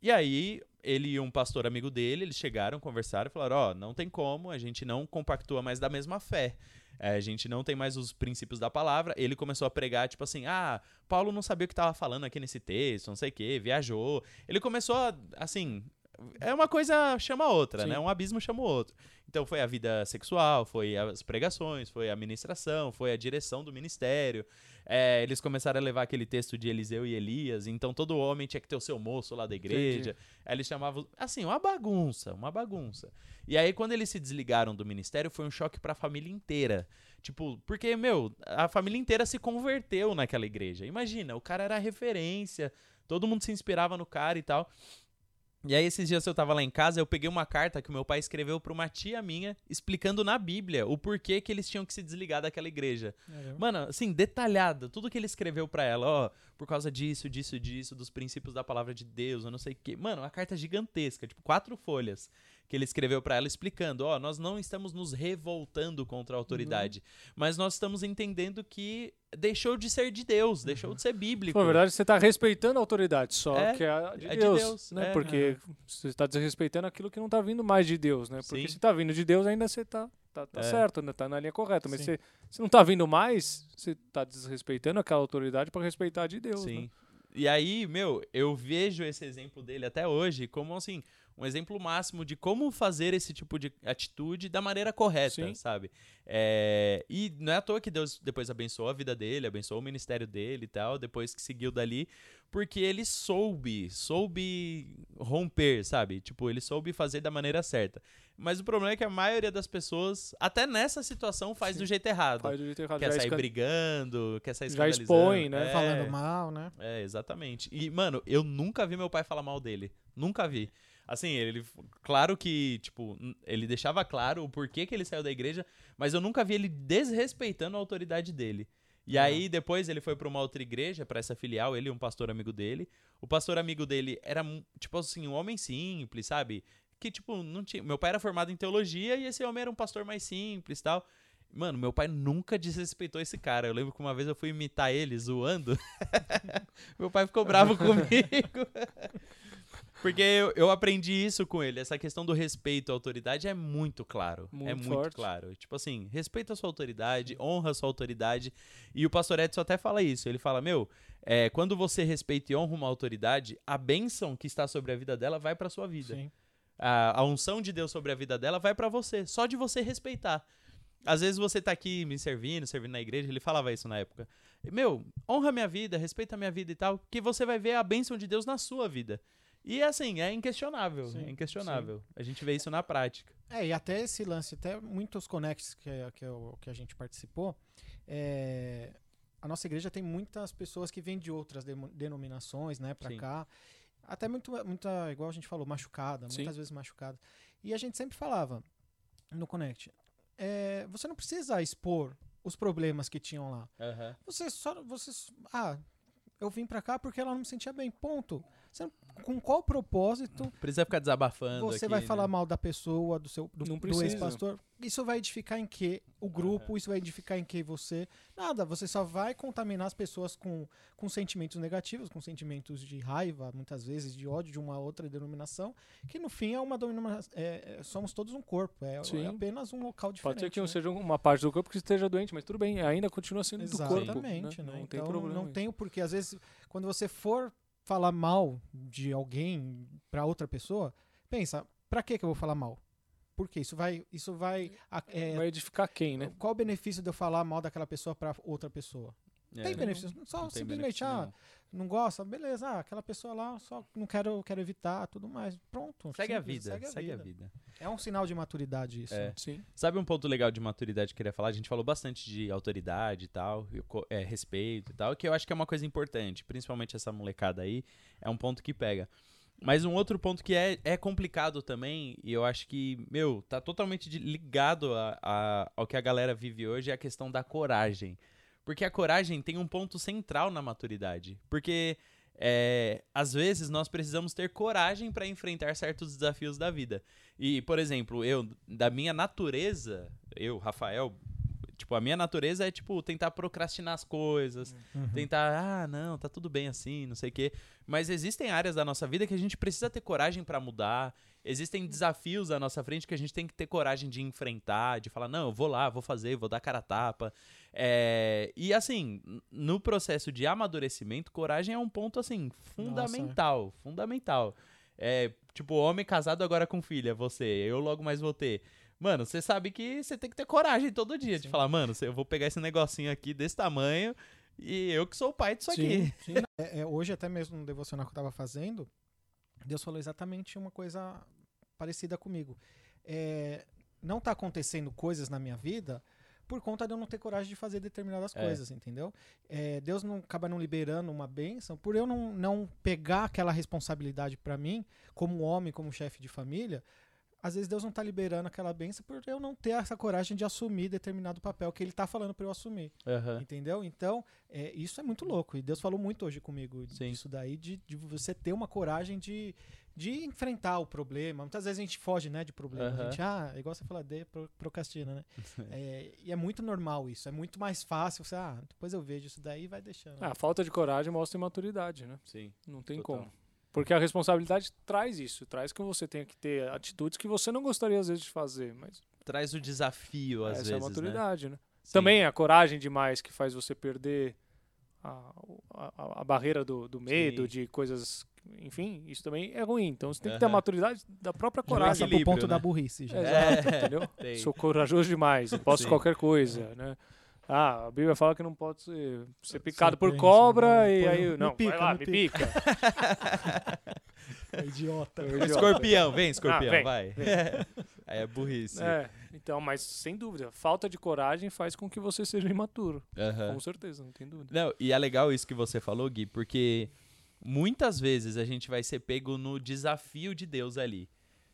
E aí ele e um pastor amigo dele, eles chegaram, conversaram e falaram: "Ó, não tem como, a gente não compactua mais da mesma fé. É, a gente não tem mais os princípios da palavra. Ele começou a pregar, tipo assim, ah, Paulo não sabia o que tava falando aqui nesse texto, não sei o quê, viajou. Ele começou a, assim, é uma coisa chama a outra, Sim. né? Um abismo chama o outro. Então foi a vida sexual, foi as pregações, foi a ministração, foi a direção do ministério. É, eles começaram a levar aquele texto de Eliseu e Elias, então todo homem tinha que ter o seu moço lá da igreja. Aí eles chamavam, assim, uma bagunça, uma bagunça. E aí quando eles se desligaram do ministério, foi um choque pra família inteira. Tipo, porque, meu, a família inteira se converteu naquela igreja. Imagina, o cara era referência, todo mundo se inspirava no cara e tal. E aí, esses dias eu tava lá em casa, eu peguei uma carta que o meu pai escreveu pra uma tia minha, explicando na Bíblia o porquê que eles tinham que se desligar daquela igreja. Mano, assim, detalhado, tudo que ele escreveu pra ela, ó, por causa disso, disso, disso, dos princípios da palavra de Deus, eu não sei o quê. Mano, uma carta gigantesca, tipo, quatro folhas, que ele escreveu pra ela explicando, ó, nós não estamos nos revoltando contra a autoridade, mas nós estamos entendendo que deixou de ser de Deus, deixou de ser bíblico. Na verdade, você está respeitando a autoridade, só É, que é a de é de Deus, Deus, né? é. Porque você está desrespeitando aquilo que não está vindo mais de Deus, né? Porque Sim. se está vindo de Deus, ainda você está tá, tá É. certo, né? Tá na linha correta. Mas se, se não está vindo mais, você está desrespeitando aquela autoridade para respeitar a de Deus, Sim. né? E aí, meu, eu vejo esse exemplo dele até hoje como assim, um exemplo máximo de como fazer esse tipo de atitude da maneira correta, Sim. sabe? É, E não é à toa que Deus depois abençoou a vida dele, abençoou o ministério dele e tal, depois que seguiu dali, porque ele soube, soube romper, sabe? Tipo, ele soube fazer da maneira certa. Mas o problema é que a maioria das pessoas, até nessa situação, faz Sim. do jeito errado. Faz do jeito errado. Quer já sair brigando, quer sair Já expõe, né? É. Falando mal, né? É, exatamente. E, mano, eu nunca vi meu pai falar mal dele. Nunca vi. Assim, ele. Claro que, tipo, ele deixava claro o porquê que ele saiu da igreja, mas eu nunca vi ele desrespeitando a autoridade dele. E aí, depois ele foi pra uma outra igreja, pra essa filial, ele e um pastor amigo dele. O pastor amigo dele era, tipo assim, um homem simples, sabe? Que, tipo, não tinha. Meu pai era formado em teologia e esse homem era um pastor mais simples tal. Mano, meu pai nunca desrespeitou esse cara. Eu lembro que uma vez eu fui imitar ele zoando. meu pai ficou bravo comigo. Porque eu, eu aprendi isso com ele. Essa questão do respeito à autoridade é muito claro. é Muito muito forte. claro. Tipo assim, respeita a sua autoridade, honra a sua autoridade. E o pastor Edson até fala isso. Ele fala, meu, é, quando você respeita e honra uma autoridade, a bênção que está sobre a vida dela vai pra sua vida. Sim. A, a unção de Deus sobre a vida dela vai pra você, só de você respeitar. Às vezes você tá aqui me servindo, servindo na igreja, ele falava isso na época. Meu, honra minha vida, respeita a minha vida e tal, que você vai ver a bênção de Deus na sua vida. E assim, é inquestionável, Sim, é inquestionável. A gente vê isso na prática. É, e até esse lance, até muitos connects que, que, que a gente participou, é, a nossa igreja tem muitas pessoas que vêm de outras denominações, né, pra Sim. cá. Até muito, muita, igual a gente falou, machucada, Sim. muitas vezes machucada. E a gente sempre falava no Connect, é, você não precisa expor os problemas que tinham lá. Você só, você, ah, eu vim pra cá porque ela não me sentia bem, ponto. Não- com qual propósito Precisa ficar desabafando você aqui, vai né? falar mal da pessoa, do seu do, Não do ex-pastor. Isso vai edificar em que o grupo, isso vai edificar em que você. Nada, você só vai contaminar as pessoas com, com sentimentos negativos, com sentimentos de raiva, muitas vezes de ódio de uma outra denominação, que no fim é uma denominação. é- é- somos todos um corpo, é, é apenas um local diferente. Pode ser que um né? seja uma parte do corpo que esteja doente, mas tudo bem, ainda continua sendo do corpo. Exatamente, né? né? Não tem então problema. não isso. tem o porquê. Às vezes, quando você for falar mal de alguém pra outra pessoa, pensa, pra que que eu vou falar mal? Por quê? Isso vai, isso vai, é, Vai edificar quem, né? qual o benefício de eu falar mal daquela pessoa pra outra pessoa? É, tem não- benefício, só não simplesmente, ah, não gosta, beleza, ah, aquela pessoa lá só não quero, quero evitar, tudo mais. Pronto. Segue a simples, vida, segue a vida. É um sinal de maturidade isso. É. Sim. Sabe um ponto legal de maturidade que eu queria falar? A gente falou bastante de autoridade e tal, é, respeito e tal, que eu acho que é uma coisa importante, principalmente essa molecada aí, é um ponto que pega. Mas um outro ponto que é, é complicado também, e eu acho que, meu, tá totalmente ligado a- a- ao que a galera vive hoje, é a questão da coragem. Porque a coragem tem um ponto central na maturidade. Porque, é, às vezes, nós precisamos ter coragem para enfrentar certos desafios da vida. E, por exemplo, eu, da minha natureza, eu, Rafael, Tipo, a minha natureza é, tipo, tentar procrastinar as coisas, Uhum. tentar, ah, não, tá tudo bem assim, não sei o quê. Mas existem áreas da nossa vida que a gente precisa ter coragem pra mudar. Existem desafios à nossa frente que a gente tem que ter coragem de enfrentar, de falar, não, eu vou lá, vou fazer, vou dar cara a tapa. É, E assim, no processo de amadurecimento, coragem é um ponto, assim, fundamental. Fundamental. É, tipo, homem casado agora com filha, você, eu logo mais vou ter. Mano, você sabe que você tem que ter coragem todo dia de Sim. falar, mano, eu vou pegar esse negocinho aqui desse tamanho e eu que sou o pai disso aqui. Sim. É, é, hoje, até mesmo no devocional que eu estava fazendo, Deus falou exatamente uma coisa parecida comigo. É, não tá acontecendo coisas na minha vida por conta de eu não ter coragem de fazer determinadas É. coisas, entendeu? É, Deus não acaba não liberando uma bênção por eu não, não pegar aquela responsabilidade para mim, como homem, como chefe de família. Às vezes Deus não tá liberando aquela bênção por eu não ter essa coragem de assumir determinado papel que Ele tá falando para eu assumir. Aham. Entendeu? Então, é, isso é muito louco. E Deus falou muito hoje comigo Sim. disso daí, de, de você ter uma coragem de, de enfrentar o problema. Muitas vezes a gente foge, né, de problema. A Aham. gente, ah, é igual você falou, de pro- procrastina, né? É, e é muito normal isso. É muito mais fácil você, ah, depois eu vejo isso daí e vai deixando. Ah, a falta de coragem mostra imaturidade, né? Sim. Não tem Total. como. Porque a responsabilidade traz isso, traz que você tenha que ter atitudes que você não gostaria às vezes de fazer, mas Traz o desafio, às essa é a vezes, né? maturidade, né? Sim. Também a coragem demais que faz você perder a, a, a barreira do, do medo, Sim. de coisas. Enfim, isso também é ruim. Então você tem que ter a maturidade da própria Já passa coragem. pro ponto né? da burrice. Já. Exato, É. entendeu? Tem. Sou corajoso demais, eu posso Sim. qualquer coisa, né? Ah, a Bíblia fala que não pode ser, ser picado por cobra né? e aí... Não, pica, vai lá, me me pica. É idiota. Eu idiota. Escorpião, vem, escorpião, Ah, vem, vai. Aí é burrice. É, então, mas sem dúvida, falta de coragem faz com que você seja imaturo. Aham. Com certeza, não tem dúvida. Não, e é legal isso que você falou, Gui, porque muitas vezes a gente vai ser pego no desafio de Deus ali.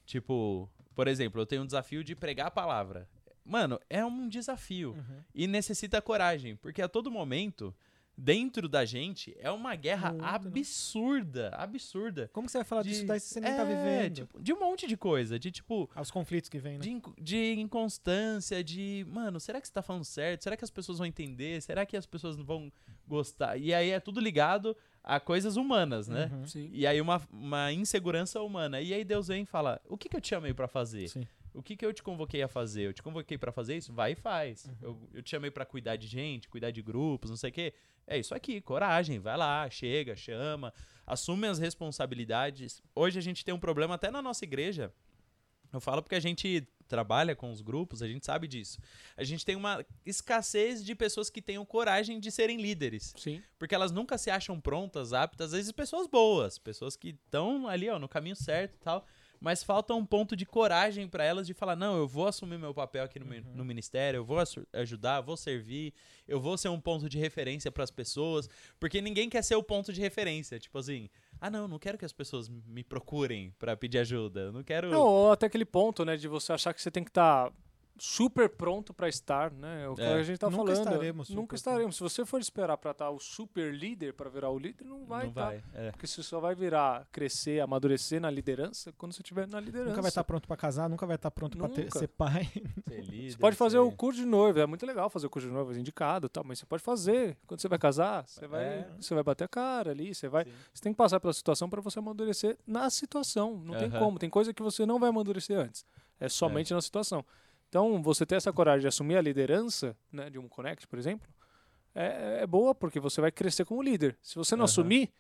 Tipo, por exemplo, eu tenho um desafio de pregar a palavra. Mano, é um desafio. Uhum. E necessita coragem, porque a todo momento, dentro da gente, é uma guerra Muito, né? absurda, absurda. Como que você vai falar De- disso daí se você nem tá é, vivendo? tipo, de um monte de coisa. De tipo, Ah, Os conflitos que vem, né? de, de inconstância, de, mano, será que você tá falando certo? Será que as pessoas vão entender? Será que as pessoas não vão gostar? E aí é tudo ligado a coisas humanas, né? Uhum. Sim. E aí uma, uma insegurança humana. E aí Deus vem e fala: "O que que eu te chamei pra fazer? Sim. O que que eu te convoquei a fazer? Eu te convoquei pra fazer isso? Vai e faz. Uhum. Eu, eu te chamei pra cuidar de gente, cuidar de grupos, não sei o quê. É isso aqui, coragem, vai lá, chega, chama, assume as responsabilidades. Hoje a gente tem um problema até na nossa igreja. Eu falo porque a gente trabalha com os grupos, a gente sabe disso. A gente tem uma escassez de pessoas que tenham coragem de serem líderes. Sim. Porque elas nunca se acham prontas, aptas, às vezes pessoas boas, pessoas que estão ali, ó, no caminho certo e tal, mas falta um ponto de coragem pra elas de falar, não, eu vou assumir meu papel aqui no, mi- no ministério, eu vou ajudar, vou servir, eu vou ser um ponto de referência pras pessoas, porque ninguém quer ser o ponto de referência, tipo assim, ah, não, não quero que as pessoas me procurem pra pedir ajuda, eu não quero Não, ou até aquele ponto, né, de você achar que você tem que estar super pronto pra estar, né? É o que É. a gente tá Nunca falando. estaremos super Nunca estaremos. Se você for esperar pra estar o super líder, pra virar o líder, não vai não estar. vai. É. Porque você só vai virar, crescer, amadurecer na liderança quando você estiver na liderança. Nunca vai estar pronto pra casar, nunca vai estar pronto pra ter- Nunca. ser pai. Ser líder, Você pode fazer ser- o curso de noiva, é muito legal fazer o curso de noiva, é indicado e tal, mas você pode fazer. Quando você vai casar, você vai, É. você vai bater a cara ali, você vai. Sim. Você tem que passar pela situação para você amadurecer na situação. Não tem Aham. como. Tem coisa que você não vai amadurecer antes. É somente na situação. Então, você ter essa coragem de assumir a liderança né, de um Connect, por exemplo, é, é boa porque você vai crescer como líder. Se você não Aham. assumir,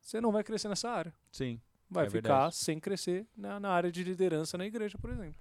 você não vai crescer nessa área. Sim. Vai É ficar verdade. sem crescer na, na área de liderança na igreja, por exemplo.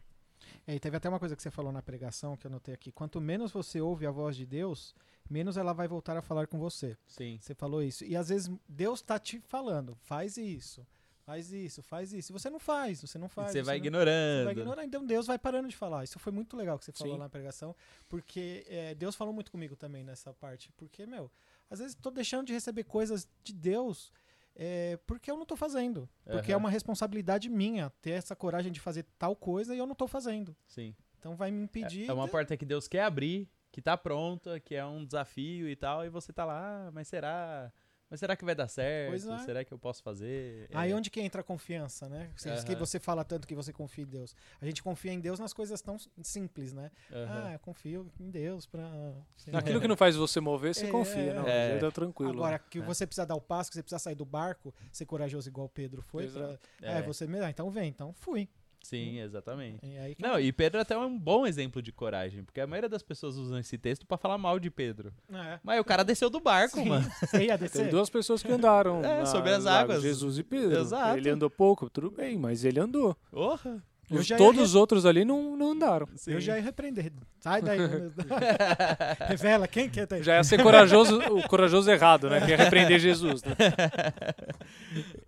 É, e teve até uma coisa que você falou na pregação que eu notei aqui. Quanto menos você ouve a voz de Deus, menos ela vai voltar a falar com você. Sim. Você falou isso. E às vezes Deus tá te falando, faz isso, faz isso, faz isso. E você não faz, você não faz. você vai não- Você ignorando. vai ignorar, então Deus vai parando de falar. Isso foi muito legal que você falou Sim. na pregação, porque é, Deus falou muito comigo também nessa parte. Porque, meu, às vezes tô deixando de receber coisas de Deus é, porque eu não tô fazendo. Porque é Aham. uma responsabilidade minha ter essa coragem de fazer tal coisa e eu não tô fazendo. Sim. Então vai me impedir. É, é uma de- porta que Deus quer abrir, que tá pronta, que é um desafio e tal, e você tá lá, ah, mas será? Mas será que vai dar certo? Pois é. Será que eu posso fazer? Aí É. onde que entra a confiança, né? Você, que Aham. você fala tanto que você confia em Deus. A gente confia em Deus nas coisas tão simples, né? Aham. Ah, eu confio em Deus lá. Naquilo que não faz você mover, você É, confia. Não, é. tá tranquilo. Agora, que É. você precisa dar o passo, que você precisa sair do barco, ser corajoso igual o Pedro foi. Pra... Exato. É. você mesmo. Ah, então vem, então fui. Sim, exatamente. E aí, Não, e Pedro até é um bom exemplo de coragem, porque a maioria das pessoas usam esse texto pra falar mal de Pedro. É. Mas o cara desceu do barco, Sim. mano. Tem duas pessoas que andaram É, na- sobre as águas. Jesus e Pedro. Exato. Ele andou pouco, tudo bem, mas ele andou. Porra! Os- todos re- os outros ali não, não andaram. Eu já ia repreender. Sai daí. Revela, quem que é? tá aí? Já ia ser corajoso, o corajoso errado, né? Que ia repreender Jesus. Né?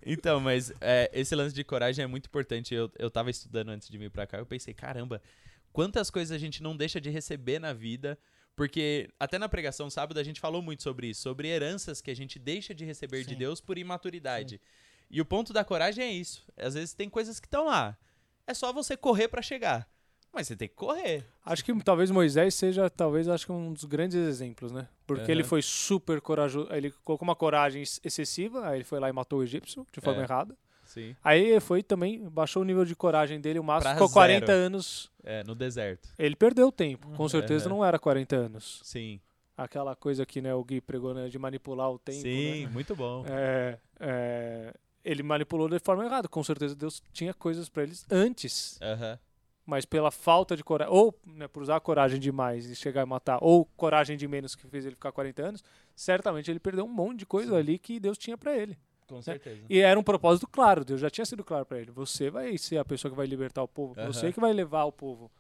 Então, mas é, esse lance de coragem é muito importante. Eu, eu tava estudando antes de vir pra cá, eu pensei, caramba, quantas coisas a gente não deixa de receber na vida. Porque até na pregação sábado a gente falou muito sobre isso, sobre heranças que a gente deixa de receber de Sim. Deus por imaturidade. E o ponto da coragem é isso. Às vezes tem coisas que estão lá. É só você correr pra chegar. Mas você tem que correr. Acho que talvez Moisés seja, talvez, acho que um dos grandes exemplos, né? Porque Aham. ele foi super corajoso. Ele colocou uma coragem ex- excessiva, aí ele foi lá e matou o egípcio de forma É. errada. Sim. Aí ele foi também, baixou o nível de coragem dele, o máximo, ficou 40 zero. anos. É, no deserto. Ele perdeu o tempo, com Uhum. certeza Aham. não era 40 anos. Sim. Aquela coisa que né, o Gui pregou né, de manipular o tempo. Sim, né? muito bom. É, é, ele manipulou de forma errada. Com certeza Deus tinha coisas pra eles antes, Aham. mas pela falta de coragem, ou né, por usar coragem demais e chegar e matar, ou coragem de menos que fez ele ficar 40 anos, certamente ele perdeu um monte de coisa Sim. ali que Deus tinha pra ele. Com certeza. E era um propósito claro, Deus já tinha sido claro pra ele. Você vai ser a pessoa que vai libertar o povo, Aham. você que vai levar o povo.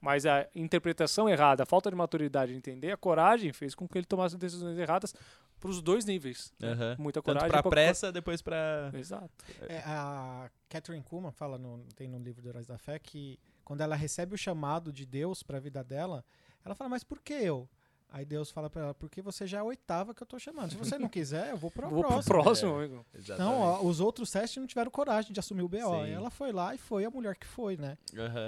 Mas a interpretação errada, a falta de maturidade de entender, a coragem fez com que ele tomasse decisões erradas pros dois níveis. né? Aham. Muita Tanto coragem. pra pouca pressa, depois pra. cor- Exato. É, a Catherine Kuhlman fala, no, tem no livro do Heróis da Fé, que quando ela recebe o chamado de Deus pra vida dela, ela fala, mas por que eu? Aí Deus fala pra ela, porque você já é a oitava que eu tô chamando. Se você não quiser, eu vou pro Vou pro próximo. próximo, É. amigo. Exatamente. Então, ó, os outros sete não tiveram coragem de assumir o BO. Sim. E ela foi lá e foi a mulher que foi, né?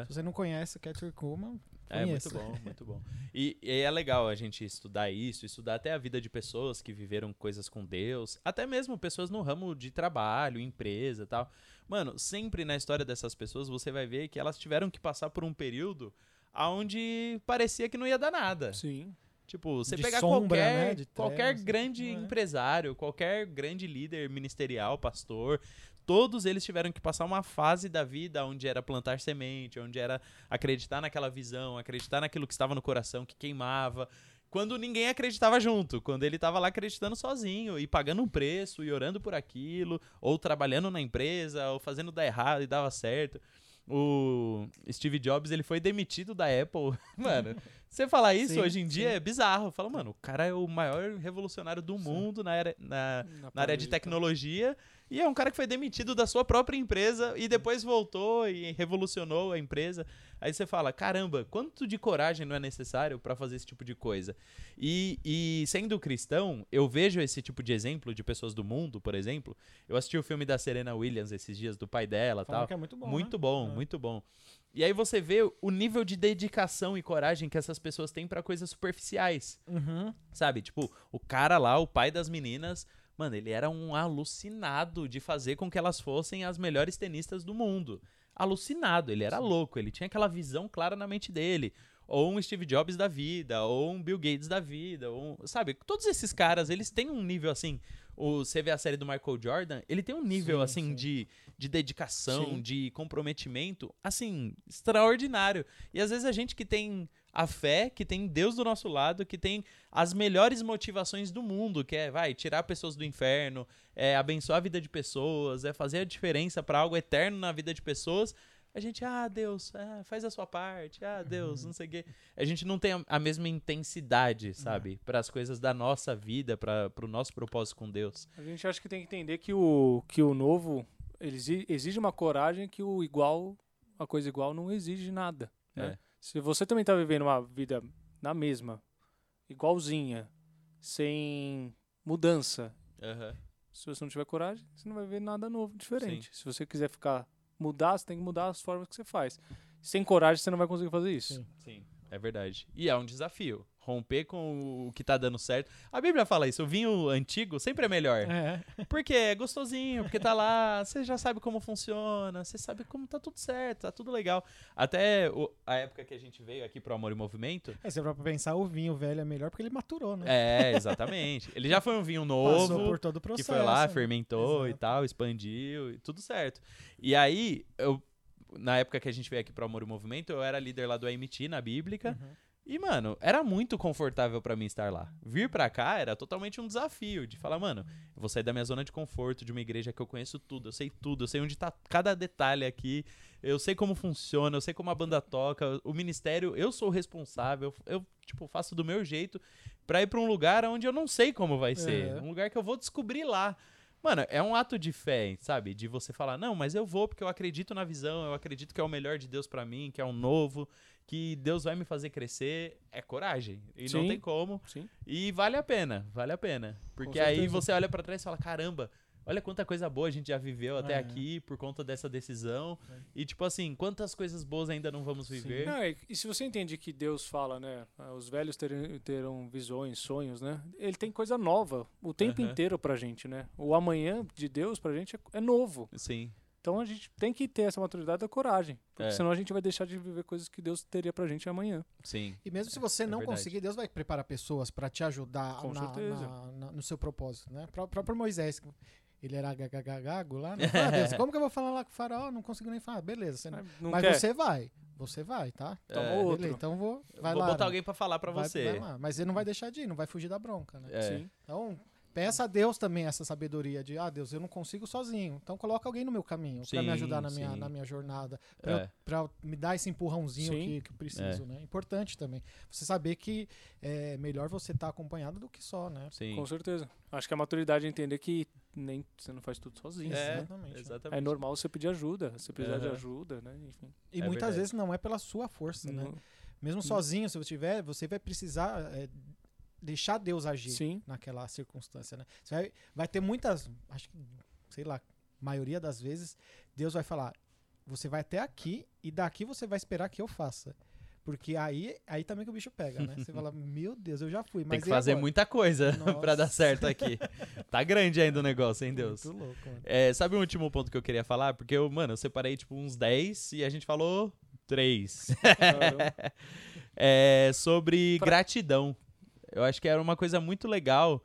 Se você não conhece a Catherine Kuhlman, É muito bom, muito bom. E, e é legal a gente estudar isso, estudar até a vida de pessoas que viveram coisas com Deus, até mesmo pessoas no ramo de trabalho, empresa e tal. Mano, sempre na história dessas pessoas você vai ver que elas tiveram que passar por um período onde parecia que não ia dar nada. Sim. Tipo, você De pegar sombra, qualquer, né? Qualquer trevas, grande é? empresário, qualquer grande líder ministerial, pastor, todos eles tiveram que passar uma fase da vida onde era plantar semente, onde era acreditar naquela visão, acreditar naquilo que estava no coração, que queimava. Quando ninguém acreditava junto, quando ele estava lá acreditando sozinho e pagando um preço e orando por aquilo, ou trabalhando na empresa, ou fazendo dar errado e dava certo. O Steve Jobs, ele foi demitido da Apple. Mano, você falar isso Sim, hoje em dia sim. é bizarro. Fala, mano, o cara é o maior revolucionário do mundo na, era, na, na área de tecnologia e é um cara que foi demitido da sua própria empresa e depois voltou e revolucionou a empresa. Aí você fala, caramba, quanto de coragem não é necessário pra fazer esse tipo de coisa? E, e sendo cristão, eu vejo esse tipo de exemplo de pessoas do mundo, por exemplo. Eu assisti o filme da Serena Williams esses dias, do pai dela e tal. que é muito bom. muito né? bom, É. muito bom. E aí você vê o nível de dedicação e coragem que essas pessoas têm pra coisas superficiais. Uhum. Sabe? Tipo, o cara lá, o pai das meninas, mano, ele era um alucinado de fazer com que elas fossem as melhores tenistas do mundo. Alucinado, ele era louco, ele tinha aquela visão clara na mente dele. Ou um Steve Jobs da vida, ou um Bill Gates da vida, ou, um- sabe? Todos esses caras, eles têm um nível assim. O, você vê a série do Michael Jordan, ele tem um nível Sim, assim sim. de, de dedicação, Sim. de comprometimento, assim, extraordinário. E às vezes a gente que tem a fé, que tem Deus do nosso lado, que tem as melhores motivações do mundo, que é, vai, tirar pessoas do inferno, é abençoar a vida de pessoas, é fazer a diferença para algo eterno na vida de pessoas. A gente, ah, Deus, ah, faz a sua parte, ah, Deus, não sei o quê. A gente não tem a, a mesma intensidade, sabe, para as coisas da nossa vida, para o nosso propósito com Deus. A gente acha que tem que entender que o, que o novo exige uma coragem que o igual, a coisa igual, não exige nada. Né? É. Se você também tá vivendo uma vida na mesma, igualzinha, sem mudança, Aham. se você não tiver coragem, você não vai ver nada novo, diferente. Se você quiser ficar mudar, você tem que mudar as formas que você faz. Sem coragem, você não vai conseguir fazer isso. Sim. Sim, é verdade. E é um desafio. Romper com o que tá dando certo. A Bíblia fala isso, o vinho antigo sempre é melhor. É. Porque é gostosinho, porque tá lá, você já sabe como funciona, você sabe como tá tudo certo, tá tudo legal. Até o- a época que a gente veio aqui pro Amor e Movimento. É, se for pra pensar, o vinho velho é melhor porque ele maturou, né? É, exatamente. Ele já foi um vinho Passou novo. por todo o que processo. foi lá, né? fermentou e Exato. tal, expandiu e tudo certo. E aí, eu, na época que a gente veio aqui pro Amor e Movimento, eu era líder lá do AMT, na Bíblica. Uhum. E, mano, era muito confortável pra mim estar lá. Vir pra cá era totalmente um desafio de falar, mano, eu vou sair da minha zona de conforto de uma igreja que eu conheço tudo, eu sei tudo, eu sei onde tá cada detalhe aqui, eu sei como funciona, eu sei como a banda toca, o ministério, eu sou o responsável, eu, tipo, faço do meu jeito pra ir pra um lugar onde eu não sei como vai ser, É. um lugar que eu vou descobrir lá. Mano, é um ato de fé, sabe? De você falar, não, mas eu vou porque eu acredito na visão, eu acredito que é o melhor de Deus pra mim, que é um novo, que Deus vai me fazer crescer. É coragem. E não Sim. tem como. Sim. E vale a pena, vale a pena. Porque aí você olha pra trás e fala, caramba, olha quanta coisa boa a gente já viveu até É. aqui por conta dessa decisão. E tipo assim, quantas coisas boas ainda não vamos viver. Não, e, e se você entende que Deus fala, né? ah, Os velhos terem, terão visões, sonhos, né? Ele tem coisa nova o tempo Aham. inteiro pra gente, né? O amanhã de Deus pra gente é, é novo. Sim. Então a gente tem que ter essa maturidade e a coragem. Porque É. senão a gente vai deixar de viver coisas que Deus teria pra gente amanhã. Sim. E mesmo se você É não verdade. conseguir, Deus vai preparar pessoas pra te ajudar Com na- certeza. na- na- no seu propósito, né? Pró- próprio Moisés, ele era gagagago lá, né? Fala, Deus, como que eu vou falar lá com o faraó? Não consigo nem falar. Beleza, você não... Não mas quer? você vai. Você vai, tá? Toma É. outro. Beleza, então vou. Vai Vou lá. botar né? alguém pra falar pra Vai- você. vai lá. Mas ele não vai deixar de ir, não vai fugir da bronca, né? É. Sim. Então, peça a Deus também essa sabedoria de, ah, Deus, eu não consigo sozinho. Então coloca alguém no meu caminho pra me ajudar na minha, sim. na minha jornada, pra, eu- É. me dar esse empurrãozinho que, que eu preciso, né? Importante também. Você saber que é melhor você estar acompanhado do que só, né? Sim. Com certeza. Acho que a maturidade é entender que nem você não faz tudo sozinho. É, Exatamente. exatamente. É normal você pedir ajuda, você precisar de Aham. ajuda, né? Enfim. E É muitas verdade. vezes não é pela sua força, né? Não- Mesmo sozinho, se você tiver, você vai precisar é, deixar Deus agir Sim. naquela circunstância, né? Você vai, vai ter muitas, acho que, sei lá, maioria das vezes, Deus vai falar, você vai até aqui e daqui você vai esperar que eu faça. Porque aí, aí também que o bicho pega, né? Você fala, meu Deus, eu já fui, mas Tem que fazer agora? muita coisa pra dar certo aqui. tá grande ainda o negócio, hein, Deus? Muito louco, mano. É, sabe o último ponto que eu queria falar? Porque eu, mano, eu separei tipo uns 10 e a gente falou 3. Caramba. é, sobre Pra- gratidão. Eu acho que era uma coisa muito legal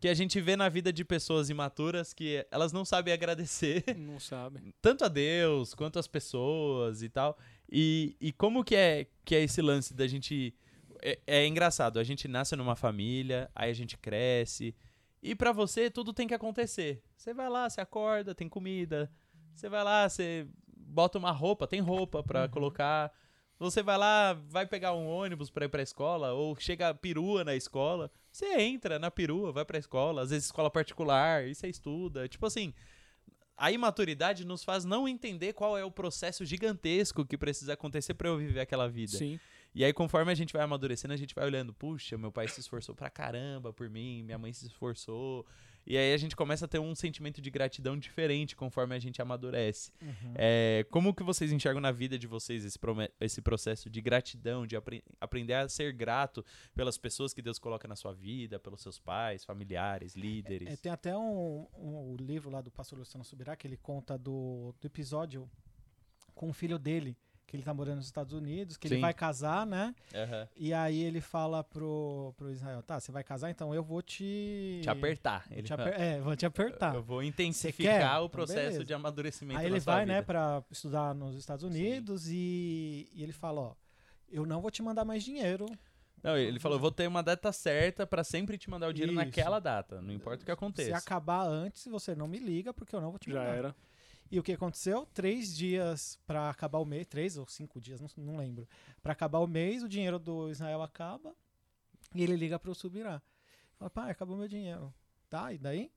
que a gente vê na vida de pessoas imaturas que elas não sabem agradecer não sabe. tanto a Deus quanto as pessoas e tal. E, e como que é, que é esse lance da gente. É, é engraçado, a gente nasce numa família, aí a gente cresce. E pra você tudo tem que acontecer. Você vai lá, você acorda, tem comida. Você vai lá, você bota uma roupa, tem roupa pra colocar. Você vai lá, vai pegar um ônibus pra ir pra escola, ou chega a perua na escola. Você entra na perua, vai pra escola, às vezes escola particular, e você estuda. Tipo assim, a imaturidade nos faz não entender qual é o processo gigantesco que precisa acontecer pra eu viver aquela vida. Sim. E aí, conforme a gente vai amadurecendo, a gente vai olhando, puxa, meu pai se esforçou pra caramba por mim, minha mãe se esforçou. E aí a gente começa a ter um sentimento de gratidão diferente conforme a gente amadurece. Uhum. É, como que vocês enxergam na vida de vocês esse, esse processo de gratidão, de apre- aprender a ser grato pelas pessoas que Deus coloca na sua vida, pelos seus pais, familiares, líderes? É, tem até um, um- o livro lá do pastor Luciano Subirá que ele conta do, do episódio com o filho dele, que ele tá morando nos Estados Unidos, que Sim. ele vai casar, né? Aham. E aí ele fala pro, pro Israel, tá, você vai casar, então eu vou te... Te apertar. Ele te aper- É, vou te apertar. Eu vou intensificar o Então, processo beleza. de amadurecimento Aí ele vai, vida. né, pra estudar nos Estados Unidos e, e ele fala, ó, eu não vou te mandar mais dinheiro. Não, ele falou, eu vou ter uma data certa pra sempre te mandar o dinheiro Isso. naquela data, não importa o que Se aconteça. acabar antes, você não me liga, porque eu não vou te Já mandar. era. E o que aconteceu? Três dias pra acabar o mês, três ou cinco dias, não, não lembro. Pra acabar o mês, o dinheiro do Israel acaba e ele liga pro Subirá. Fala, pai, acabou meu dinheiro. Tá, e daí?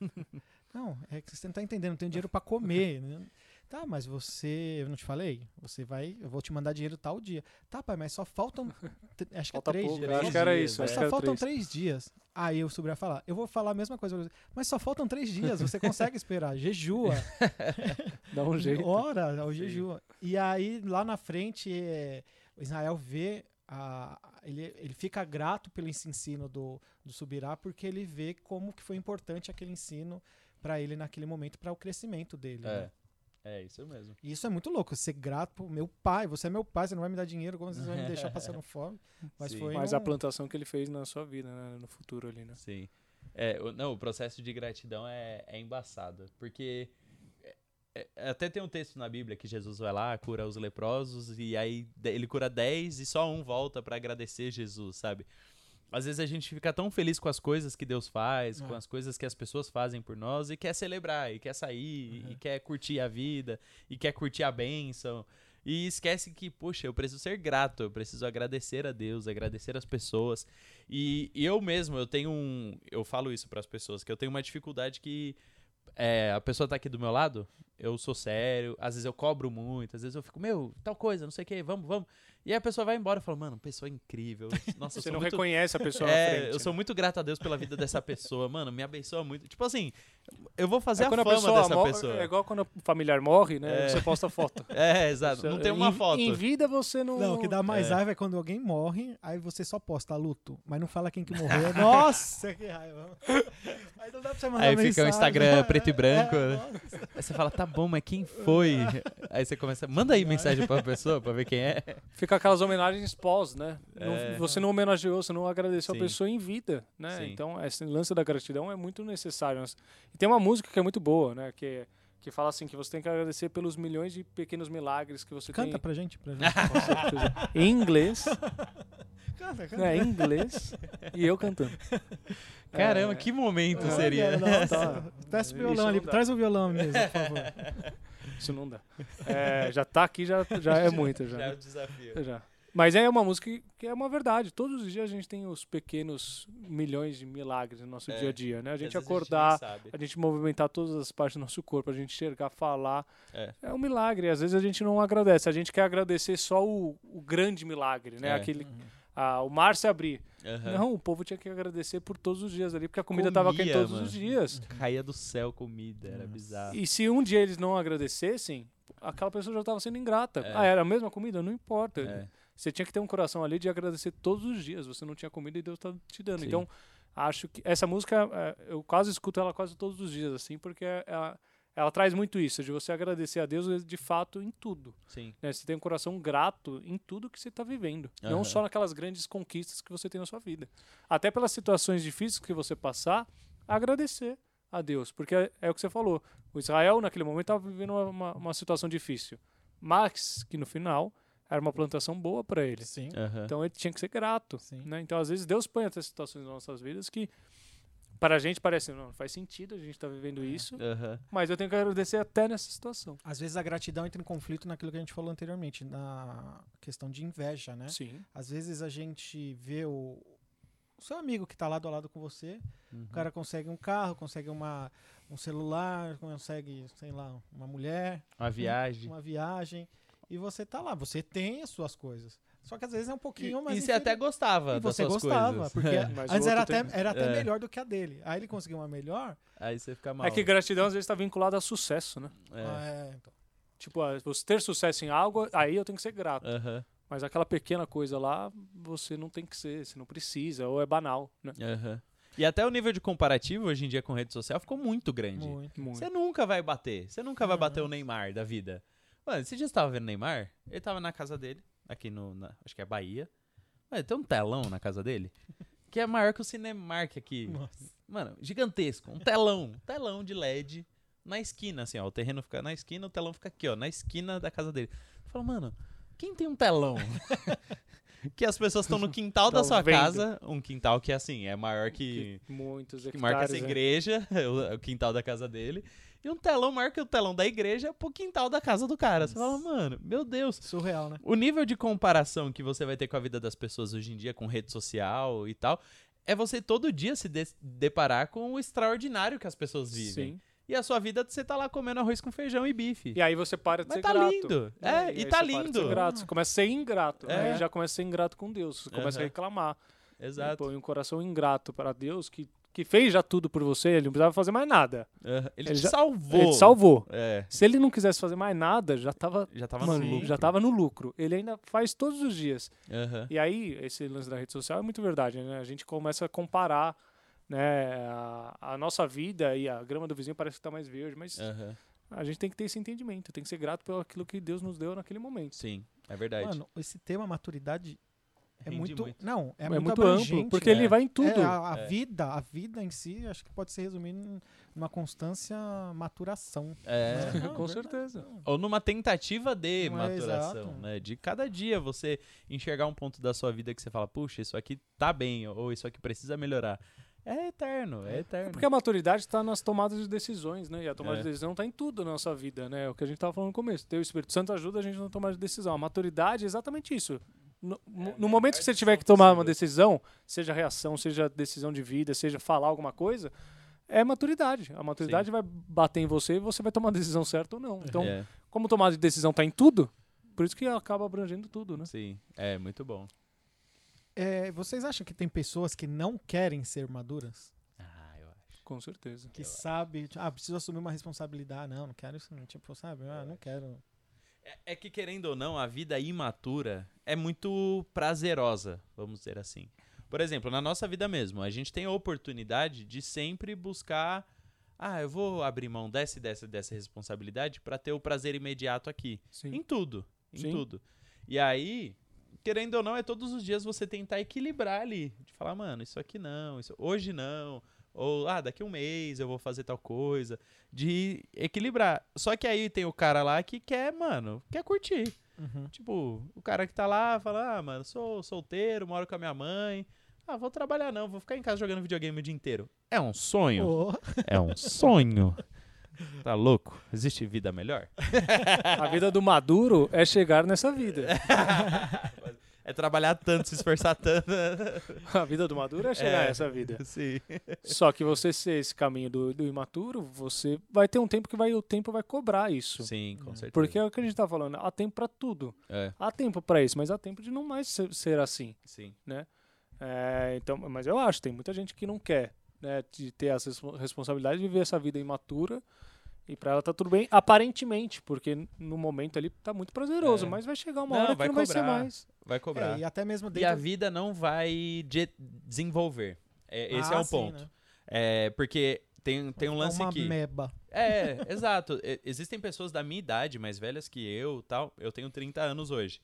não, é que você não tá entendendo, não tem dinheiro pra comer. né? Tá, mas você, eu não te falei? Você vai, eu vou te mandar dinheiro tal dia. Tá, pai, mas só faltam, acho que é Falta três pouco. dias. eu Acho que era isso. né? Mas só faltam três. três dias. Aí o Subirá falar, eu vou falar a mesma coisa, mas só faltam três dias, você consegue esperar, jejua. Dá um jeito. Ora, o jejum. E aí, lá na frente, é, o Israel vê a- ele, ele fica grato pelo ensino do, do Subirá porque ele vê como que foi importante aquele ensino para ele naquele momento, para o crescimento dele. né? É. É isso mesmo. E isso é muito louco, ser grato pro meu pai. Você é meu pai, você não vai me dar dinheiro, como você vai me deixar passando fome? Mas Sim. foi Mas um- a plantação que ele fez na sua vida, né? No futuro ali, né? Sim. É, o- não, o processo de gratidão é, é embaçado. Porque é- é- até tem um texto na Bíblia que Jesus vai lá, cura os leprosos, e aí ele cura 10 e só um volta pra agradecer Jesus, sabe? Às vezes a gente fica tão feliz com as coisas que Deus faz, com É. as coisas que as pessoas fazem por nós, e quer celebrar, e quer sair, e Uhum. quer curtir a vida, e quer curtir a bênção. E esquece que, poxa, eu preciso ser grato, eu preciso agradecer a Deus, agradecer as pessoas. E, e eu mesmo, eu tenho um. Eu falo isso para as pessoas, que eu tenho uma dificuldade que é, a pessoa tá aqui do meu lado, eu sou sério, às vezes eu cobro muito, às vezes eu fico, meu, tal coisa, não sei o que, vamos, vamos. E aí a pessoa vai embora e fala, mano, pessoa incrível. Nossa, Você não muito reconhece a pessoa é, na frente. eu né? sou muito grato a Deus pela vida dessa pessoa, mano, me abençoa muito. Tipo assim, eu vou fazer É a fama a pessoa dessa morre, pessoa. É igual quando o familiar morre, né? É. Você posta foto. É, exato. Não tem uma Em- foto. Em vida você não. Não, o que dá mais É. raiva é quando alguém morre, aí você só posta luto, mas não fala quem que morreu. Nossa, que raiva. Aí não dá pra você mandar Aí fica o mensagem. Instagram preto e branco, É, né? Aí você fala, tá bom, mas quem foi? Aí você começa, manda aí mensagem pra pessoa pra ver quem é. Fica aquelas homenagens pós, né? Não- É. você não homenageou, você não agradeceu Sim. a pessoa em vida, né? Sim. Então, esse lance da gratidão é muito necessário. E tem uma música que é muito boa, né? Que, que fala assim, que você tem que agradecer pelos milhões de pequenos milagres que você Canta tem. pra gente, pra gente. Em inglês, Canta, canta. né? Em inglês. e eu cantando. Caramba, É, que momento Olha, seria. nossa. Tá. Desce o violão ali, não traz o violão mesmo, por favor. Isso não dá. É, já tá aqui, já, já é muito. Já. Já é o desafio. Já. Mas é uma música que- é uma verdade. Todos os dias a gente tem os pequenos milhões de milagres no nosso É, dia a dia, né? A gente acordar, nem sabe. a gente movimentar todas as partes do nosso corpo, a gente enxergar, falar. É. um milagre. Às vezes a gente não agradece. A gente quer agradecer só o, o grande milagre, né? É. Aquele, ah, o mar se abrir. Aham. Não, o povo tinha que agradecer por todos os dias ali, porque a comida estava quente Comia, todos mano. os dias. Caía do céu comida, era Nossa. bizarro. E se um dia eles não agradecessem, aquela pessoa já estava sendo ingrata. É. Ah, era a mesma comida? Não importa. É. Você tinha que ter um coração ali de agradecer todos os dias. Você não tinha comida e Deus estava te dando. Sim. Então, acho que essa música, é, eu quase escuto ela quase todos os dias, assim, porque ela, ela traz muito isso, de você agradecer a Deus de fato em tudo. Sim. né? Você tem um coração grato em tudo que você está vivendo. Não Aham. só naquelas grandes conquistas que você tem na sua vida. Até pelas situações difíceis que você passar, agradecer a Deus. Porque é, é o que você falou. O Israel, naquele momento, estava vivendo uma, uma, uma situação difícil. Mas que no final era uma plantação boa para ele. Sim, Aham. Então ele tinha que ser grato. sim. Né? Então, às vezes, Deus põe essas situações nas nossas vidas que para a gente parece, não, não faz sentido a gente estar vivendo É. isso, Aham. mas eu tenho que agradecer até nessa situação. Às vezes a gratidão entra em conflito naquilo que a gente falou anteriormente, na questão de inveja, né? Sim. Às vezes a gente vê o, o seu amigo que está lado a lado com você, Uhum. o cara consegue um carro, consegue uma, um celular, consegue, sei lá, uma mulher, Uma viagem. uma viagem, e você tá lá, você tem as suas coisas. Só que às vezes é um E, pouquinho mais e você até gostava e das você suas gostava, coisas. porque Mas o antes era até, tem- era até É. melhor do que a dele. Aí ele conseguiu uma melhor. Aí você fica mal. É que gratidão às vezes está vinculada a sucesso, né? É. ah, é, então. Tipo, ah, você ter sucesso em algo, aí eu tenho que ser grato. Mas aquela pequena coisa lá, você não tem que ser, você não precisa, ou é banal, né? Aham. E até o nível de comparativo hoje em dia com rede social ficou muito grande. Muito. Muito. Você nunca vai bater. Você nunca vai Uhum. bater o Neymar da vida. Mano, você já estava vendo Neymar? Ele tava na casa dele, aqui no. na- acho que é Bahia. Mano, tem um telão na casa dele que é maior que o Cinemark aqui. Nossa. Mano, gigantesco. Um telão. Um telão de LED na esquina, assim, ó. O terreno fica na esquina, o telão fica aqui, ó, na esquina da casa dele. Eu falo, mano, quem tem um telão? que as pessoas estão no quintal da sua vendo. casa. Um quintal que, assim, é maior que. Muitos Que marca essa né? igreja, o, o quintal da casa dele. E um telão maior que o telão da igreja pro quintal da casa do cara. Você fala, mano, meu Deus. Surreal, né? O nível de comparação que você vai ter com a vida das pessoas hoje em dia, com rede social e tal, é você todo dia se de- deparar com o extraordinário que as pessoas vivem. Sim. E a sua vida, você tá lá comendo arroz com feijão e bife. E aí você para de Mas ser tá grato. lindo. É, e aí tá você para de lindo. ser grato. Você começa a ser ingrato. É. Aí já começa a ser ingrato com Deus. Você começa a Aham. reclamar. Exato. Põe um coração ingrato para Deus que que fez já tudo por você, ele não precisava fazer mais nada. Aham. Ele, Ele te já- salvou. Ele te salvou. É, Se ele não quisesse fazer mais nada, já tava, já tava mano, no lucro. já tava no lucro. Ele ainda faz todos os dias. Aham. E aí, esse lance da rede social é muito verdade, né? A gente começa a comparar, né, a, a nossa vida e a grama do vizinho parece que tá mais verde, mas Aham. a gente tem que ter esse entendimento, tem que ser grato pelo aquilo que Deus nos deu naquele momento. Sim, é verdade. Mano, esse tema maturidade é muito, muito. Não, é, É, muito, muito amplo, porque né? ele vai em tudo. É, a, a É. vida, a vida em si, acho que pode ser resumido em- numa constância maturação. É. né? Com Não, verdade, certeza. não. Ou numa tentativa de É, maturação, né? De cada dia você enxergar um ponto da sua vida que você fala, puxa, isso aqui tá bem, ou isso aqui precisa melhorar. É eterno, é eterno. Porque a maturidade está nas tomadas de decisões, né? E a tomada É. de decisão está em tudo na nossa vida, né? É o que a gente estava falando no começo. Ter o Espírito Santo ajuda a gente na tomada de decisão. A maturidade é exatamente isso. No, no- no momento que você tiver que tomar uma decisão, seja reação, seja decisão de vida, seja falar alguma coisa, é maturidade. A maturidade vai bater em você e você vai tomar a decisão certa ou não. Então, É, como tomada de decisão está em tudo, por isso que acaba abrangendo tudo, né? sim, é muito bom. É, vocês acham que tem pessoas que não querem ser maduras? Ah, eu acho. Com certeza. Que sabe, ah, preciso assumir uma responsabilidade. Não, não quero isso. não. Tipo, sabe? Ah, não quero. É, é que, querendo ou não, a vida imatura é muito prazerosa, vamos dizer assim. Por exemplo, na nossa vida mesmo, a gente tem a oportunidade de sempre buscar. Ah, eu vou abrir mão dessa e dessa, dessa responsabilidade para ter o prazer imediato aqui. Em Sim. tudo. Em Sim. tudo. E aí, querendo ou não, é todos os dias você tentar equilibrar ali. De falar, mano, isso aqui não, isso, hoje não. Ou, ah, daqui um mês eu vou fazer tal coisa. De equilibrar. Só que aí tem o cara lá que quer, mano, quer curtir. Uhum. Tipo, o cara que tá lá fala, ah, mano, sou solteiro, moro com a minha mãe. Ah, vou trabalhar não, vou ficar em casa jogando videogame o dia inteiro. É um sonho. Ô, É um sonho. Tá louco? Existe vida melhor? A vida do maduro é chegar nessa vida. É trabalhar tanto, se esforçar tanto. A vida do maduro é chegar É. nessa vida. Sim. Só que você ser esse caminho do, do imaturo, você vai ter um tempo que vai, o tempo vai cobrar isso. Sim, com certeza. Porque é o que a gente tá falando, há tempo pra tudo. É, Há tempo pra isso, mas há tempo de não mais ser, ser assim. sim. É, então, mas eu acho, tem muita gente que não quer, né, de ter essa respo- responsabilidade de viver essa vida imatura. E pra ela tá tudo bem, aparentemente, porque no momento ali tá muito prazeroso, É. mas vai chegar uma Não, hora vai que não vai ser cobrar. mais. Vai cobrar. é, e até mesmo E dentro... a vida não vai de- desenvolver. É, esse é Ah, o sim, ponto. né? É, porque tem, tem um É lance uma aqui. meba. É, exato. E- Existem pessoas da minha idade, mais velhas que eu tal. Eu tenho 30 anos hoje.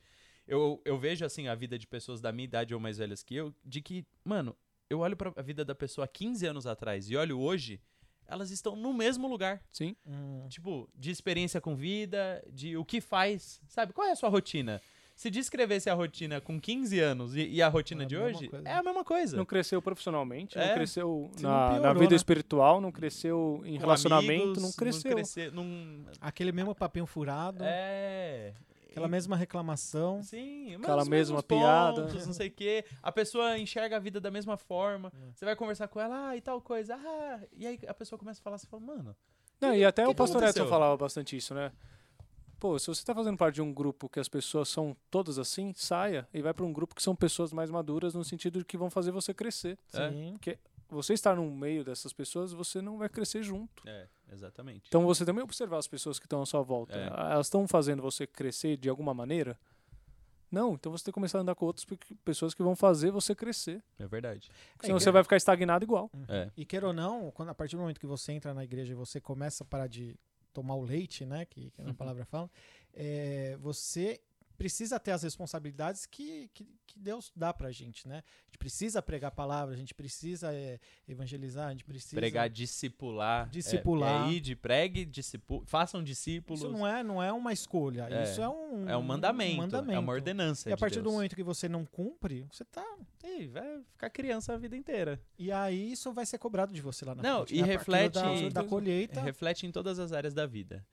Eu, eu vejo, assim, a vida de pessoas da minha idade ou mais velhas que eu, de que, mano, eu olho pra vida da pessoa há 15 anos atrás e olho hoje, elas estão no mesmo lugar. Sim. Hum. Tipo, de experiência com vida, de o que faz, sabe? Qual é a sua rotina? Se descrevesse a rotina com 15 anos e, e a rotina É a de hoje, coisa. é a mesma coisa. Não cresceu profissionalmente, É. não cresceu Se não na, na piorou, vida né? espiritual, não cresceu em Com relacionamento, amigos, não cresceu. cresce- não- Aquele mesmo papinho furado, É. aquela mesma reclamação. Sim, Aquela mesma mesmos piada. pontos, não sei o quê. A pessoa enxerga a vida da mesma forma. É. Você vai conversar com ela, ah, e tal coisa. Ah, e aí a pessoa começa a falar, você fala, mano. Não, e até que o que pastor Edson falava bastante isso, né? Pô, se você tá fazendo parte de um grupo que as pessoas são todas assim, saia e vai para um grupo que são pessoas mais maduras no sentido de que vão fazer você crescer. É. Sim. Você estar no meio dessas pessoas, você não vai crescer junto. É, exatamente. Então você também observar as pessoas que estão à sua volta. É. Elas estão fazendo você crescer de alguma maneira? Não, então você tem que começar a andar com outras pe- pessoas que vão fazer você crescer. É verdade. Porque senão É, você vai ficar estagnado igual. É. E queira ou não, quando, a partir do momento que você entra na igreja e você começa a parar de tomar o leite, né, que, que Uhum. a palavra fala, é, você precisa ter as responsabilidades que, que, que Deus dá pra gente, né? A gente precisa pregar a palavra, a gente precisa é, evangelizar, a gente precisa... Pregar, discipular. Discipular. É, é ir, pregue, discipu façam discípulos. Isso não é, não é uma escolha, É. isso é um, É um mandamento, um mandamento. É uma ordenança. E a de partir do Deus. momento que você não cumpre, você tá... Ih, vai ficar criança a vida inteira. E aí isso vai ser cobrado de você lá na Não, frente. e né? A reflete- Da, da colheita... Reflete em todas as áreas da vida.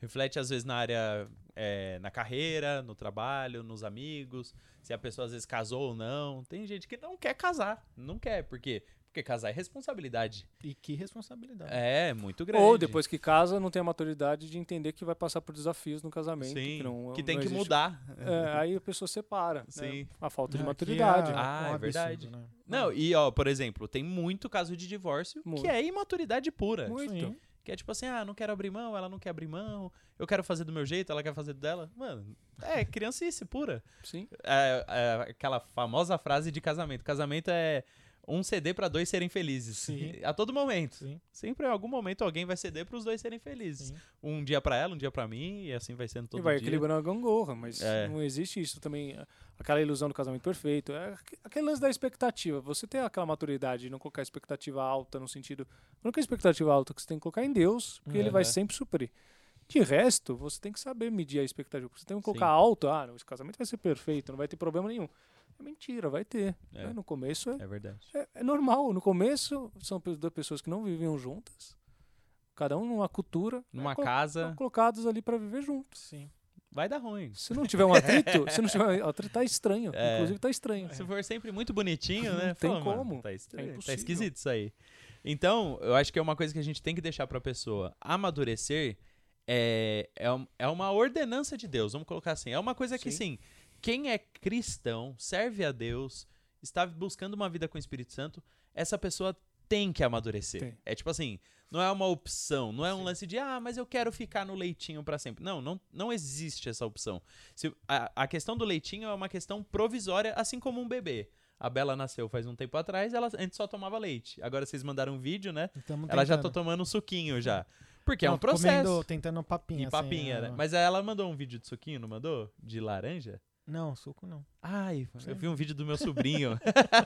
Reflete, às vezes, na área, é, na carreira, no trabalho, nos amigos, se a pessoa às vezes casou ou não. Tem gente que não quer casar, não quer, porque Porque casar é responsabilidade. E que responsabilidade. É, muito grande. Ou depois que casa, não tem a maturidade de entender que vai passar por desafios no casamento. Sim, que, não, que não tem que existe- mudar. É, aí a pessoa separa. né? Sim. A falta de É, que maturidade. é Ah, um é absurdo, verdade. né? Não, e ó, por exemplo, tem muito caso de divórcio Muito. que é imaturidade pura. Muito. Sim. Que é tipo assim, ah, não quero abrir mão, ela não quer abrir mão, eu quero fazer do meu jeito, ela quer fazer do dela. Mano, é criancice pura. Sim. É, é aquela famosa frase de casamento. Casamento é um ceder pra dois serem felizes. Sim. A todo momento. Sim. Sempre em algum momento alguém vai ceder pros dois serem felizes. Sim. Um dia pra ela, um dia pra mim, e assim vai sendo todo e vai dia. equilibrando a gangorra, mas É. não existe isso também. Aquela ilusão do casamento perfeito. É aqu- aquele lance da expectativa. Você ter aquela maturidade de não colocar expectativa alta no sentido. Não que a expectativa alta que você tem que colocar em Deus, porque ele vai Aham. sempre suprir. De resto, você tem que saber medir a expectativa. Você tem que colocar Sim. alto, ah, esse casamento vai ser perfeito, não vai ter problema nenhum. É mentira, vai ter. É. né? No começo é, É verdade. é, é normal. No começo são duas pessoas que não viviam juntas, cada um numa cultura, Numa né, casa, colocados ali para viver juntos. Sim. vai dar ruim. Se não tiver um atrito, se não tiver um atrito, tá estranho. É. Inclusive tá estranho. Se for sempre muito bonitinho, né? Não tem Pô, mano, como. Tá, estranho, tá esquisito isso aí. Então, eu acho que é uma coisa que a gente tem que deixar pra pessoa amadurecer é, é, é uma ordenança de Deus, vamos colocar assim. É uma coisa que, Sim. Quem é cristão, serve a Deus, está buscando uma vida com o Espírito Santo, essa pessoa tem que amadurecer. Tem. É tipo assim, não é uma opção, não é um lance de, ah, mas eu quero ficar no leitinho pra sempre. Não, não, não existe essa opção. Se, a, a questão do leitinho é uma questão provisória, assim como um bebê. A Bela nasceu faz um tempo atrás, ela antes só tomava leite. Agora vocês mandaram um vídeo, né? Ela já tá tomando um suquinho já. Porque é Não, um processo. Comendo, tentando papinha. E assim, papinha, é, né? Mas ela mandou um vídeo de suquinho, não mandou? De laranja? Não, suco não. Ai, eu vi um vídeo do meu sobrinho.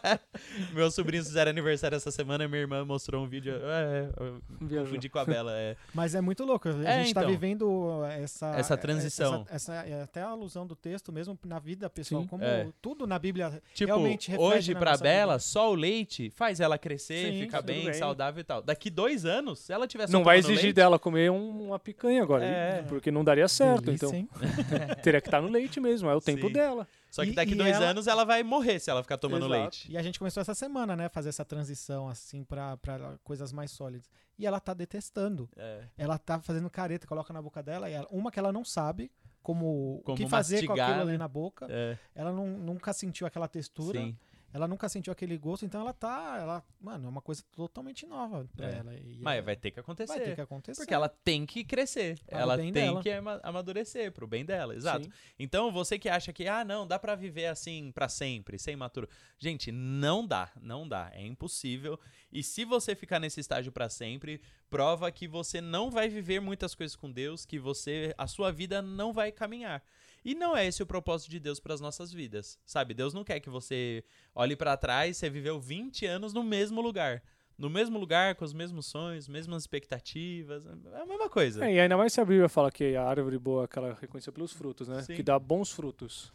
Meus sobrinhos fizeram aniversário essa semana, minha irmã mostrou um vídeo. É, eu Viajou. confundi com a Bela. É. Mas é muito louco. A É, gente tá então. vivendo essa... Essa transição. Essa, essa- é até a alusão do texto mesmo na vida pessoal. Sim. Como É. tudo na Bíblia Tipo, realmente reflete hoje na pra nossa Bela, vida. só o leite faz ela crescer, Sim, ficar bem, bem. saudável e tal. Daqui dois anos, se ela tiver só Não vai exigir leite, dela comer um- uma picanha agora, É. porque não daria certo. Delícia, então teria que estar no leite mesmo, é o tempo Sim. dela. Só que E- daqui e dois ela- anos ela vai morrer se ela ficar tomando Exato. leite. E a gente começou essa semana, né? Fazer essa transição, assim, pra, pra coisas mais sólidas. E ela tá detestando. É. Ela tá fazendo careta, coloca na boca dela. E ela- uma que ela não sabe como, o Como que fazer com mastigar, aquilo né? ali na boca. É, Ela não- nunca sentiu aquela textura. sim. Ela nunca sentiu aquele gosto. Então ela tá... Ela, mano, é uma coisa totalmente nova pra É. ela. E Mas é- vai ter que acontecer. vai ter que acontecer. Porque ela tem que crescer. Para ela tem dela. que ama- amadurecer pro bem dela, exato. Sim. Então, você que acha que, ah, não, dá pra viver assim pra sempre, sem maturo. Gente, não dá, não dá. É impossível. E se você ficar nesse estágio pra sempre, prova que você não vai viver muitas coisas com Deus, que você, a sua vida não vai caminhar. E não é esse o propósito de Deus para as nossas vidas, sabe? Deus não quer que você olhe pra trás, você viveu 20 anos no mesmo lugar. No mesmo lugar, com os mesmos sonhos, mesmas expectativas. É a mesma coisa. É, e ainda mais se a Bíblia fala que a árvore boa é aquela reconhecida pelos frutos, né? Sim. Que dá bons frutos.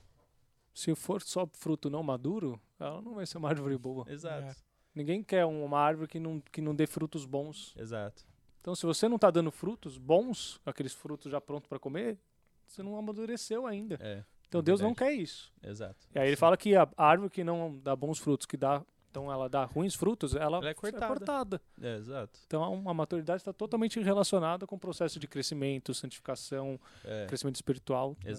Se for só fruto não maduro, ela não vai ser uma árvore boa. Exato, É. Ninguém quer uma árvore que não, que não dê frutos bons. exato. Então, se você não tá dando frutos bons, aqueles frutos já prontos para comer, você não amadureceu ainda. É, Então, é Deus não verdade. quer isso. exato. E aí ele fala que a árvore que não dá bons frutos, que dá, então ela dá ruins frutos, ela, Ela é cortada. cortada. É, exato. Então, a maturidade está totalmente relacionada com o processo de crescimento, santificação, É, crescimento espiritual. né?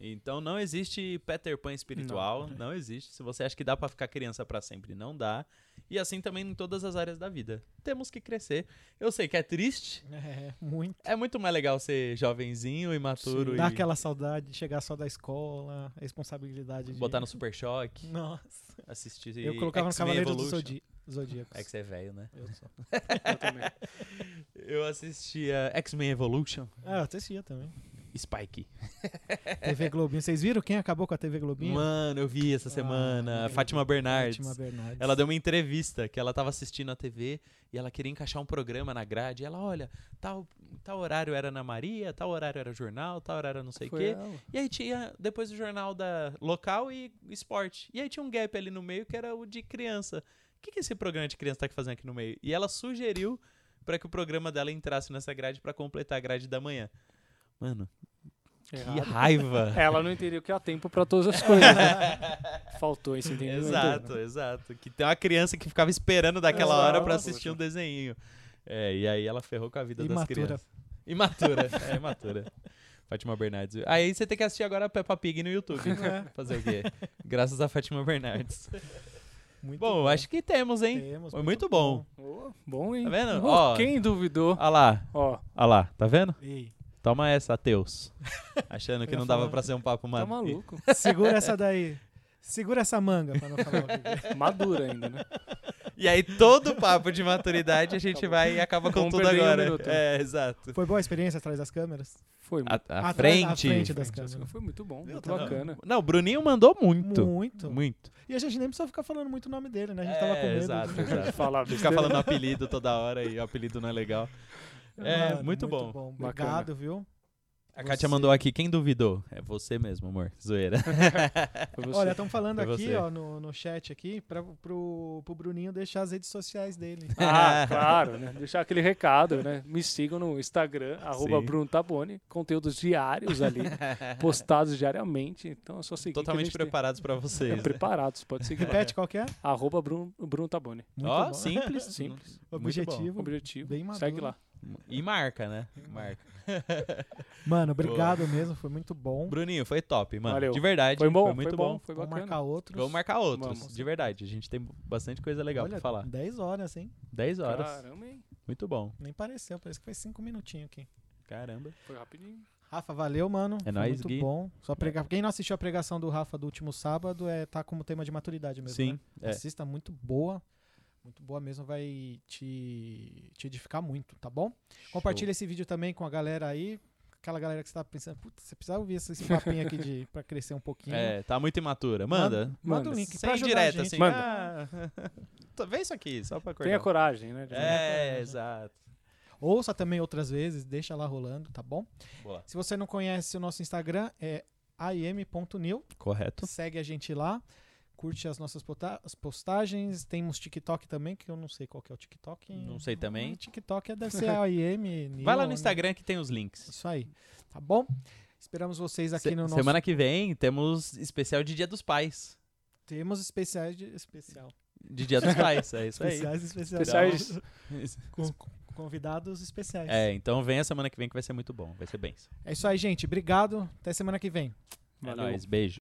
Então não existe Peter Pan espiritual, não, existe. Se você acha que dá pra ficar criança pra sempre, não dá. E assim também em todas as áreas da vida. Temos que crescer. Eu sei que é triste. É, muito. É muito mais legal ser jovenzinho, imaturo Dá e aquela saudade de chegar só da escola, a responsabilidade de... botar no super choque, Nossa. assistir Eu colocava no Cavaleiro do. Zodi Zodíaco. É que você é velho, né? Eu sou. Eu também. Eu assistia X-Men Evolution, Ah, eu assistia também. Spike. TV Globinho. Vocês viram quem acabou com a TV Globinho? Mano, eu vi essa Ah, semana. meu Fátima Bernardes. Fátima Bernardes. Ela deu uma entrevista que ela tava assistindo a TV e ela queria encaixar um programa na grade. E ela, olha, tal, tal horário era Ana Maria, tal horário era jornal, tal horário era não sei o quê. ela. E aí tinha depois o jornal da local e esporte. E aí tinha um gap ali no meio que era o de criança. O que, que esse programa de criança tá fazendo aqui no meio? E ela sugeriu pra que o programa dela entrasse nessa grade pra completar a grade da manhã. Mano, que Errado. raiva! Ela não entendia que há tempo para todas as coisas, né? Faltou esse entendimento. Exato, exato. Que tem uma criança que ficava esperando daquela hora pra Exato. assistir um desenho. É, e aí ela ferrou com a vida das Imatura. crianças. Imatura. é, imatura. Fátima Bernardes. Aí você tem que assistir agora a Peppa Pig no YouTube. É. Fazer o quê? Graças a Fátima Bernardes. Muito Bom, acho que temos, hein? Temos, Foi muito bom. Ô, bom, hein? Tá vendo? Ô, Ó. Quem duvidou? Olha lá, Ó, olha lá, tá vendo? Ei, Toma essa, ateus. Achando que Eu não dava pra ser um papo tá mano. maluco. segura essa daí. Segura essa manga pra não falar é. Madura ainda, né? E aí todo papo de maturidade a gente vai e acaba com Vamos tudo em um agora. minuto. é, exato. Foi boa a experiência atrás das câmeras? Foi A, a Atrás- frente. à frente das câmeras. Foi muito bom, muito tá bacana. Não, o Bruninho mandou muito. Muito. Muito. E a gente nem precisou ficar falando muito o nome dele, né? A gente É, tava com medo. exato, de- exato. Falar ficar falando apelido toda hora e o apelido não é legal. É, Mano, muito bom. Obrigado, viu? A Kátia Você- mandou aqui, quem duvidou? É você mesmo, amor. Zoeira. Olha, estão falando Foi aqui, você. ó, no, no chat aqui, pra, pro, pro Bruninho deixar as redes sociais dele. Ah, claro, né? Deixar aquele recado, né? Me sigam no Instagram, arroba. Bruno Taboni, conteúdos diários ali, postados diariamente. Então é só seguir. Totalmente gente tem- preparados pra É, vocês. né? preparados, pode seguir. Repete qual que é? arroba Bruno, Bruno Taboni. Muito Ó, bom. simples. Simples. Muito Objetivo. Objetivo. Bem maduro. Segue lá. Bom. E marca, né? Marca. Mano, obrigado mesmo, foi muito bom. Bruninho, foi top, mano. Valeu. De verdade. Foi bom, Foi muito bom. Foi Vamos marcar outros. Vamos marcar outros, Vamos. de verdade. A gente tem bastante coisa legal Olha, pra falar. 10 horas, hein? 10 horas. Caramba, hein? Muito bom. Nem pareceu, parece que foi 5 minutinhos aqui. Caramba. Foi rapidinho. Rafa, valeu, mano. É Foi nóis, muito Gui. bom. Só prega... Quem não assistiu a pregação do Rafa do último sábado, é, tá como tema de maturidade mesmo. Sim. né? é. Assista, muito boa. Muito boa mesmo, vai te, te edificar muito, tá bom? Compartilha esse vídeo também com a galera aí. Aquela galera que você tá pensando, putz, você precisa ouvir esse, esse papinho aqui de, pra crescer um pouquinho. É, tá muito imatura. Manda. Manda o Manda. link Sem pra ajudar a direto, gente. assim. Manda. Ah, vê isso aqui, só pra acordar. Tenha coragem, né? É, exato. Ouça também outras vezes, deixa lá rolando, tá bom? Boa. Se você não conhece o nosso Instagram, é aim.new. Correto. Segue a gente lá. Curte as nossas postagens. Temos TikTok também, que eu não sei qual que é o TikTok. Não sei também. O TikTok é- deve ser AIM. Vai lá no né? Instagram que tem os links. Isso aí. Tá bom? Esperamos vocês aqui Se- no nosso. Semana que vem temos especial de Dia dos Pais. Temos especiais de. Especial. De Dia dos Pais, é isso aí. Especiais, especiais. Especiais. Com, com convidados especiais. É, então vem a semana que vem que vai ser muito bom. Vai ser bem. É isso aí, gente. Obrigado. Até semana que vem. É Valeu. nóis, beijo.